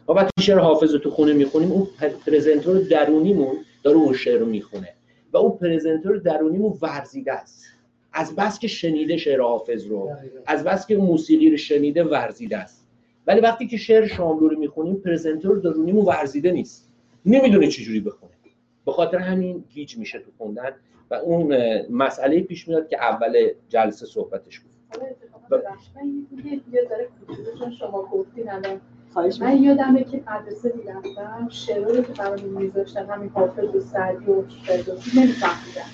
ما وقتی شعر حافظ رو تو خونه می‌خونیم اون پرزنتور درونیمون داره اون شعر رو می‌خونه و اون پرزنتور درونیمون ورزیده است. از بس که شنیده شعر حافظ رو از بس که موسیقی رو شنیده ورزیده است. ولی وقتی که شعر شاملو رو می‌خونیم پرزنتور درونیمون ورزیده نیست. نمی‌دونه چجوری بخونه. به خاطر همین گیج میشه تو خوندن و اون مسئله پیش میاد که اول جلسه صحبتش بود. شما گفتین من یادمه که مدرسه می‌رفتم شعرهایی که برامون میذاشتن همین حافظ و سعدی و فردوسی نمیفهمیدم.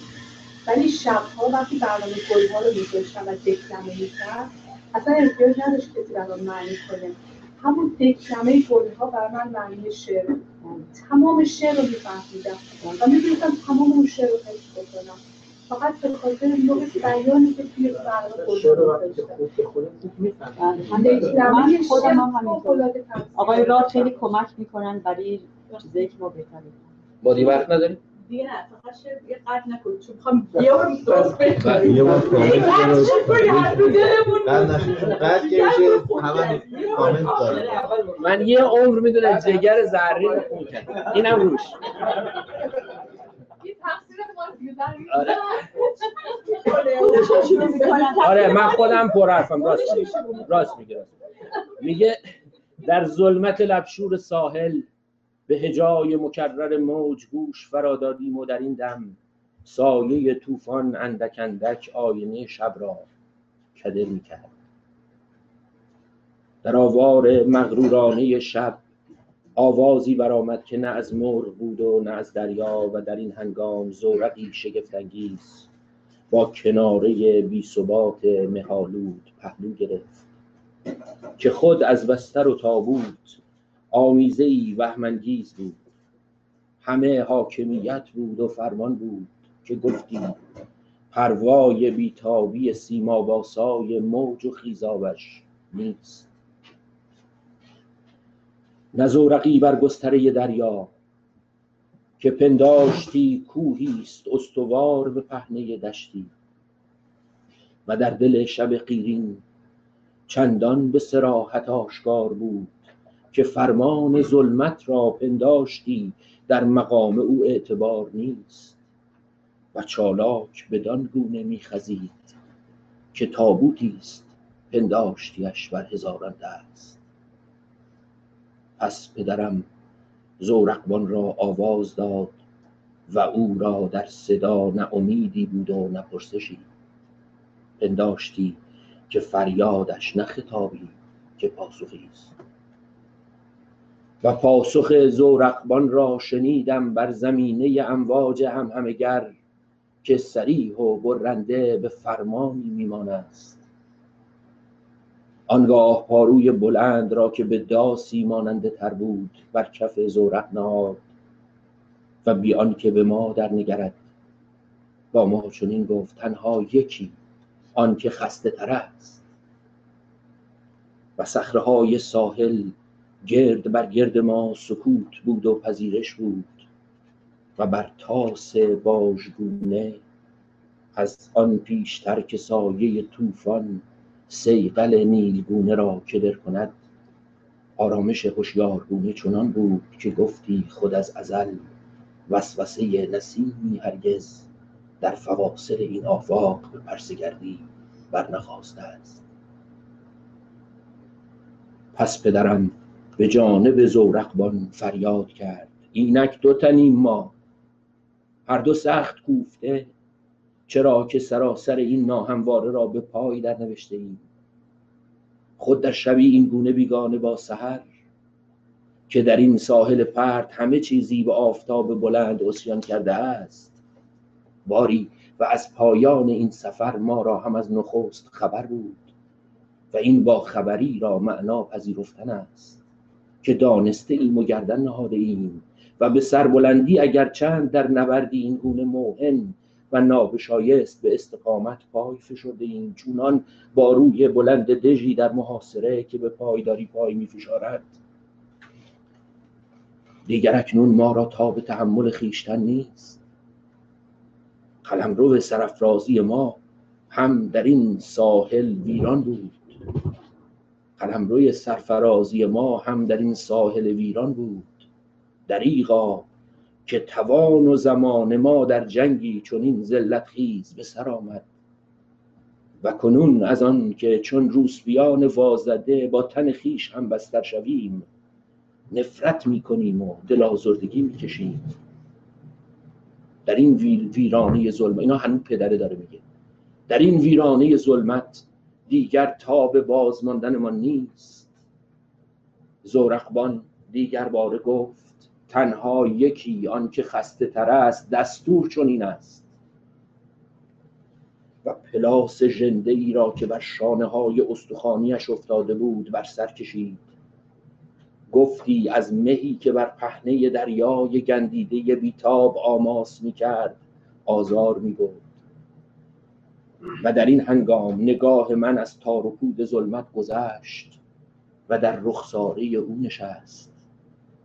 ولی شبها وقتی برنامه گلها رو میذاشتم و دکلمه می‌کرد اصلا احتیاج نداشت کسی برام معنی کنه. همون دکلمه گلها بر من معنی شعر تمام شعر رو میفهمیدم. و می‌تونستم تمام اون شعر رو حفظ بکنم. فقط به خاطر نوع بیانی که توی برنامه من خودم هم آقای راد خیلی کمک می‌کنن برای چیزایی که ما بهتر با وقت نداریم؟ دیگه نه فقط یه نکنید. چون می‌خوام یه بار درست بکنید یه بار قطع که میشه همه کامنت داره من یه عمر می‌دونم جگر زرین رو خون کرد اینم روش. آره. من خودم پر حرفم. راست راست میگه میگه در ظلمت لبشور ساحل به هجای مکرر موج گوش فرادادیم و در این دم سایه طوفان اندک اندک آینه شب را کده می‌کرد. در آوار مغرورانه شب آوازی برآمد که نه از مرغ بود و نه از دریا و در این هنگام زورقی شگفتانگیز با کناره بی ثبات مهالود پهلو گرفت که خود از بستر و تابوت آمیزه ای وهمانگیز بود. همه حاکمیت بود و فرمان بود که گفتی پروای بیتابی سیما باسای موج و خیزابش نیست. نزورقی بر گستره دریا که پنداشتی کوهی است استوار به پهنه دشتی. و در دل شب قیرین چندان به سراحت آشکار بود که فرمان ظلمت را پنداشتی در مقام او اعتبار نیست. و چالاک بدان گونه میخزید که تابوتی است پنداشتیش بر هزاران دست. پس پدرم زورقبان را آواز داد و او را در صدا نه امیدی بود و نه پرسشی. پنداشتی که فریادش نه خطابی که پاسخی است. و پاسخ زورقبان را شنیدم بر زمینه امواج هم همگر که سریح و برنده به فرمانی میمان است آنگاه پاروی بلند را که به داسی ماننده تر بود بر کف زورق نهاد و بیان که به ما در نگرد. با ما چنین گفت تنها یکی آن که خسته تر است. و صخره ساحل گرد بر گرد ما سکوت بود و پذیرش بود و بر تاس باژگونه از آن پیشتر که سایه طوفان سیقل نیلگونه را کدر کند آرامش هوشیارگونه چنان بود که گفتی خود از ازل وسوسه نسیمی هرگز در فواصل این آفاق به پرسگردی برنخواسته است. پس پدرم به جانب زورقبان فریاد کرد اینک دو تنیم ما هر دو سخت کوفته چرا که سراسر این ناهمواره را به پای در نوشته ایم؟ خود در شبی این گونه بیگانه با سحر که در این ساحل پرت همه چیزی به آفتاب بلند اسیان کرده است. باری و از پایان این سفر ما را هم از نخست خبر بود و این با خبری را معنا پذیرفتن است که دانسته ایم و گردن نهاده ایم و به سربلندی اگر چند در نبردی این گونه موهن و نابشایست به استقامت پای فشرده ایم چونان با روی بلند دژی در محاصره که به پایداری پای می فشارد دیگر اکنون ما را تا به تحمل خیشتن نیست. قلمرو سرافرازی ما هم در این ساحل ویران بود. قلمروی سرفرازی ما هم در این ساحل ویران بود. دریغا که توان و زمان ما در جنگی چنین ذلت خیز به سر آمد. و کنون از آن که چون روسبیان وازده با تن خیش هم بستر شویم نفرت می‌کنیم و دل آزردگی می‌کشیم. در این ویرانه ظلم اینا هنوز پدره داره میگه. در این ویرانه ظلمت دیگر تاب بازماندن ما نیست. زورقبان دیگر باره گفت تنها یکی آن که خسته تر است دستور چنین است. و پلاس ژنده ای را که بر شانه های استخانیش افتاده بود بر سر کشید. گفتی از مهی که بر پهنه دریای گندیده بیتاب آماس می کرد آزار می بود و در این هنگام نگاه من از تار و پود ظلمت گذشت و در رخساره او نشست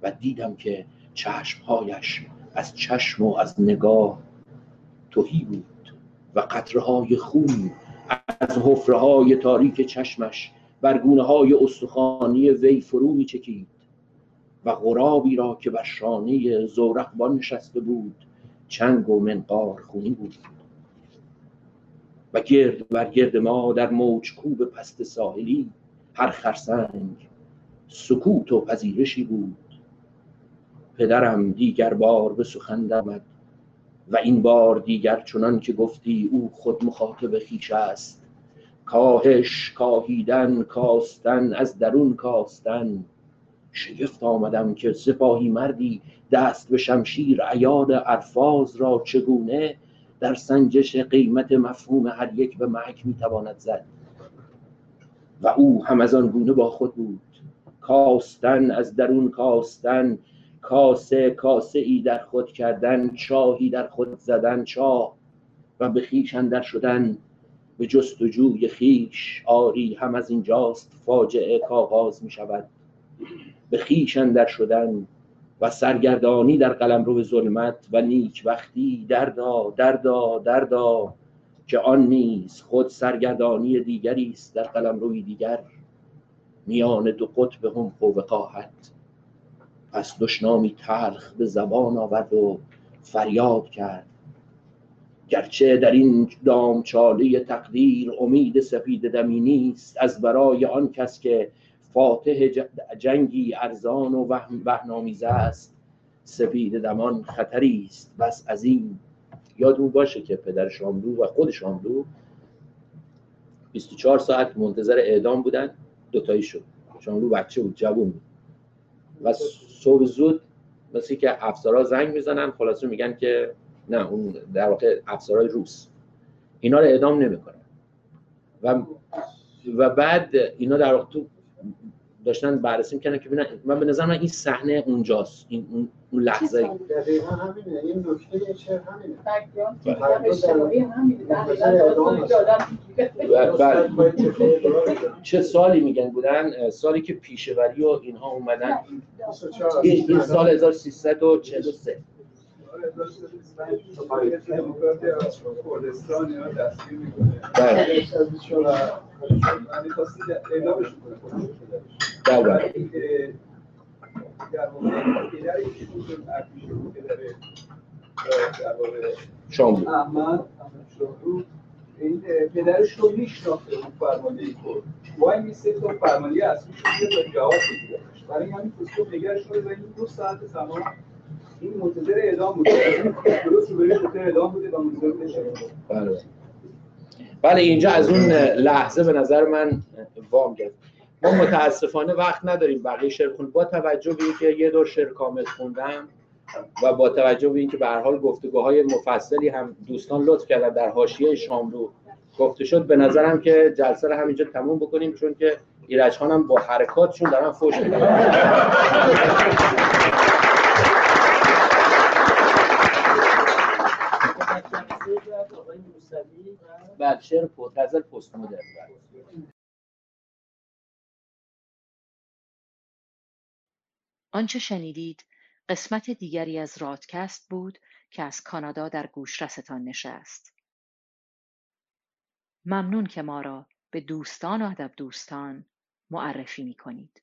و دیدم که چشمهایش از چشم و از نگاه توهی بود و قطره های خون از حفره های تاریک چشمش بر گونه های استخوانی وی فرو می چکید و غرابی را که بر شانه زورقبان نشسته بود چنگ و منقار خونی بود. و گرد بر گرد ما در موج کوب پست ساحلی هر خرسنگ سکوت و پذیرشی بود. پدرم دیگر بار به سخن درمد و این بار دیگر چنان که گفتی او خود مخاطب خیش است. کاهش کاهیدن کاستن از درون کاستن. شگفت آمدم که سپاهی مردی دست به شمشیر عیار الفاظ را چگونه در سنجش قیمت مفهوم هر یک به محک می‌تواند زد. و او هم از آن گونه با خود بود. کاستن از درون کاستن کاسه کاسه ای در خود کردن چاهی در خود زدن چاه و به خیش اندر شدن به جستجوی خیش آری هم از اینجاست فاجعه کاغاز می شود به خیش اندر شدن و سرگردانی در قلمرو ظلمت و نیک وقتی دردا دردا دردا که آن نیز خود سرگردانی دیگری است در قلمروی دیگر. میان دو قطب هم و وقاحت پس دشنامی تلخ به زبان آورد و فریاد کرد. گرچه در این دامچاله تقدیر امید سپید دمی نیست از برای آن کس که فاتح جنگی ارزان و وهنامیزه است سپید دمان خطری است. بس از این یاد او باشه که پدر شاملو و خود شاملو 24 ساعت منتظر اعدام بودن. دوتایی شد. شاملو بچه بود جوون بود. و صبح زود مثل که افسرها زنگ می‌زنن خلاصه میگن که نه اون در واقع افسرهای روس. اینا رو اعدام نمی‌کنن. و و بعد اینا در واقع تو داشتن بررسی می‌کردن که ببینن من به نظر من این صحنه اونجاست. این اون لحظه. دقیقا همینه. این نکته شعر همینه. بله. بله. چه سالی میگن؟ بودن سالی که پیشوری و اینها اومدن. این, سال 1343 کردستان اینا دستگیر می‌کنه بله. در واقع پدر ایشون بود. ارتش بود پدر در واقع شاملو احمد شاملو این پدرش رو میشناخته بود فرمانده کرد وای میسته تا فرمانده اصلیش رو بیاد و جواب بگیره برای همین فسکوپ نگرش شده و این دو ساعت تمام این منتظر اعدام بوده. درست رو منتظر اعدام بوده و منتظر بشه. بله. بله اینجا از اون لحظه به نظر من وام گرفت. ما متاسفانه وقت نداریم. بقیه شعر با توجه به اینکه یه دور شعر کامل خوندم و با توجه به اینکه به هر حال گفتگوهای مفصلی هم دوستان لطف کردن در حاشیه شاملو گفته شد به نظرم که جلسه رو همینجا تموم بکنیم چون که ایرج هم با حرکاتشون دارن فوش میدن. بعد شعر معتزل پست مدرن. آنچه شنیدید قسمت دیگری از رادکست بود که از کانادا در گوشرستان نشست. ممنون که ما را به دوستان و ادب دوستان معرفی می کنید.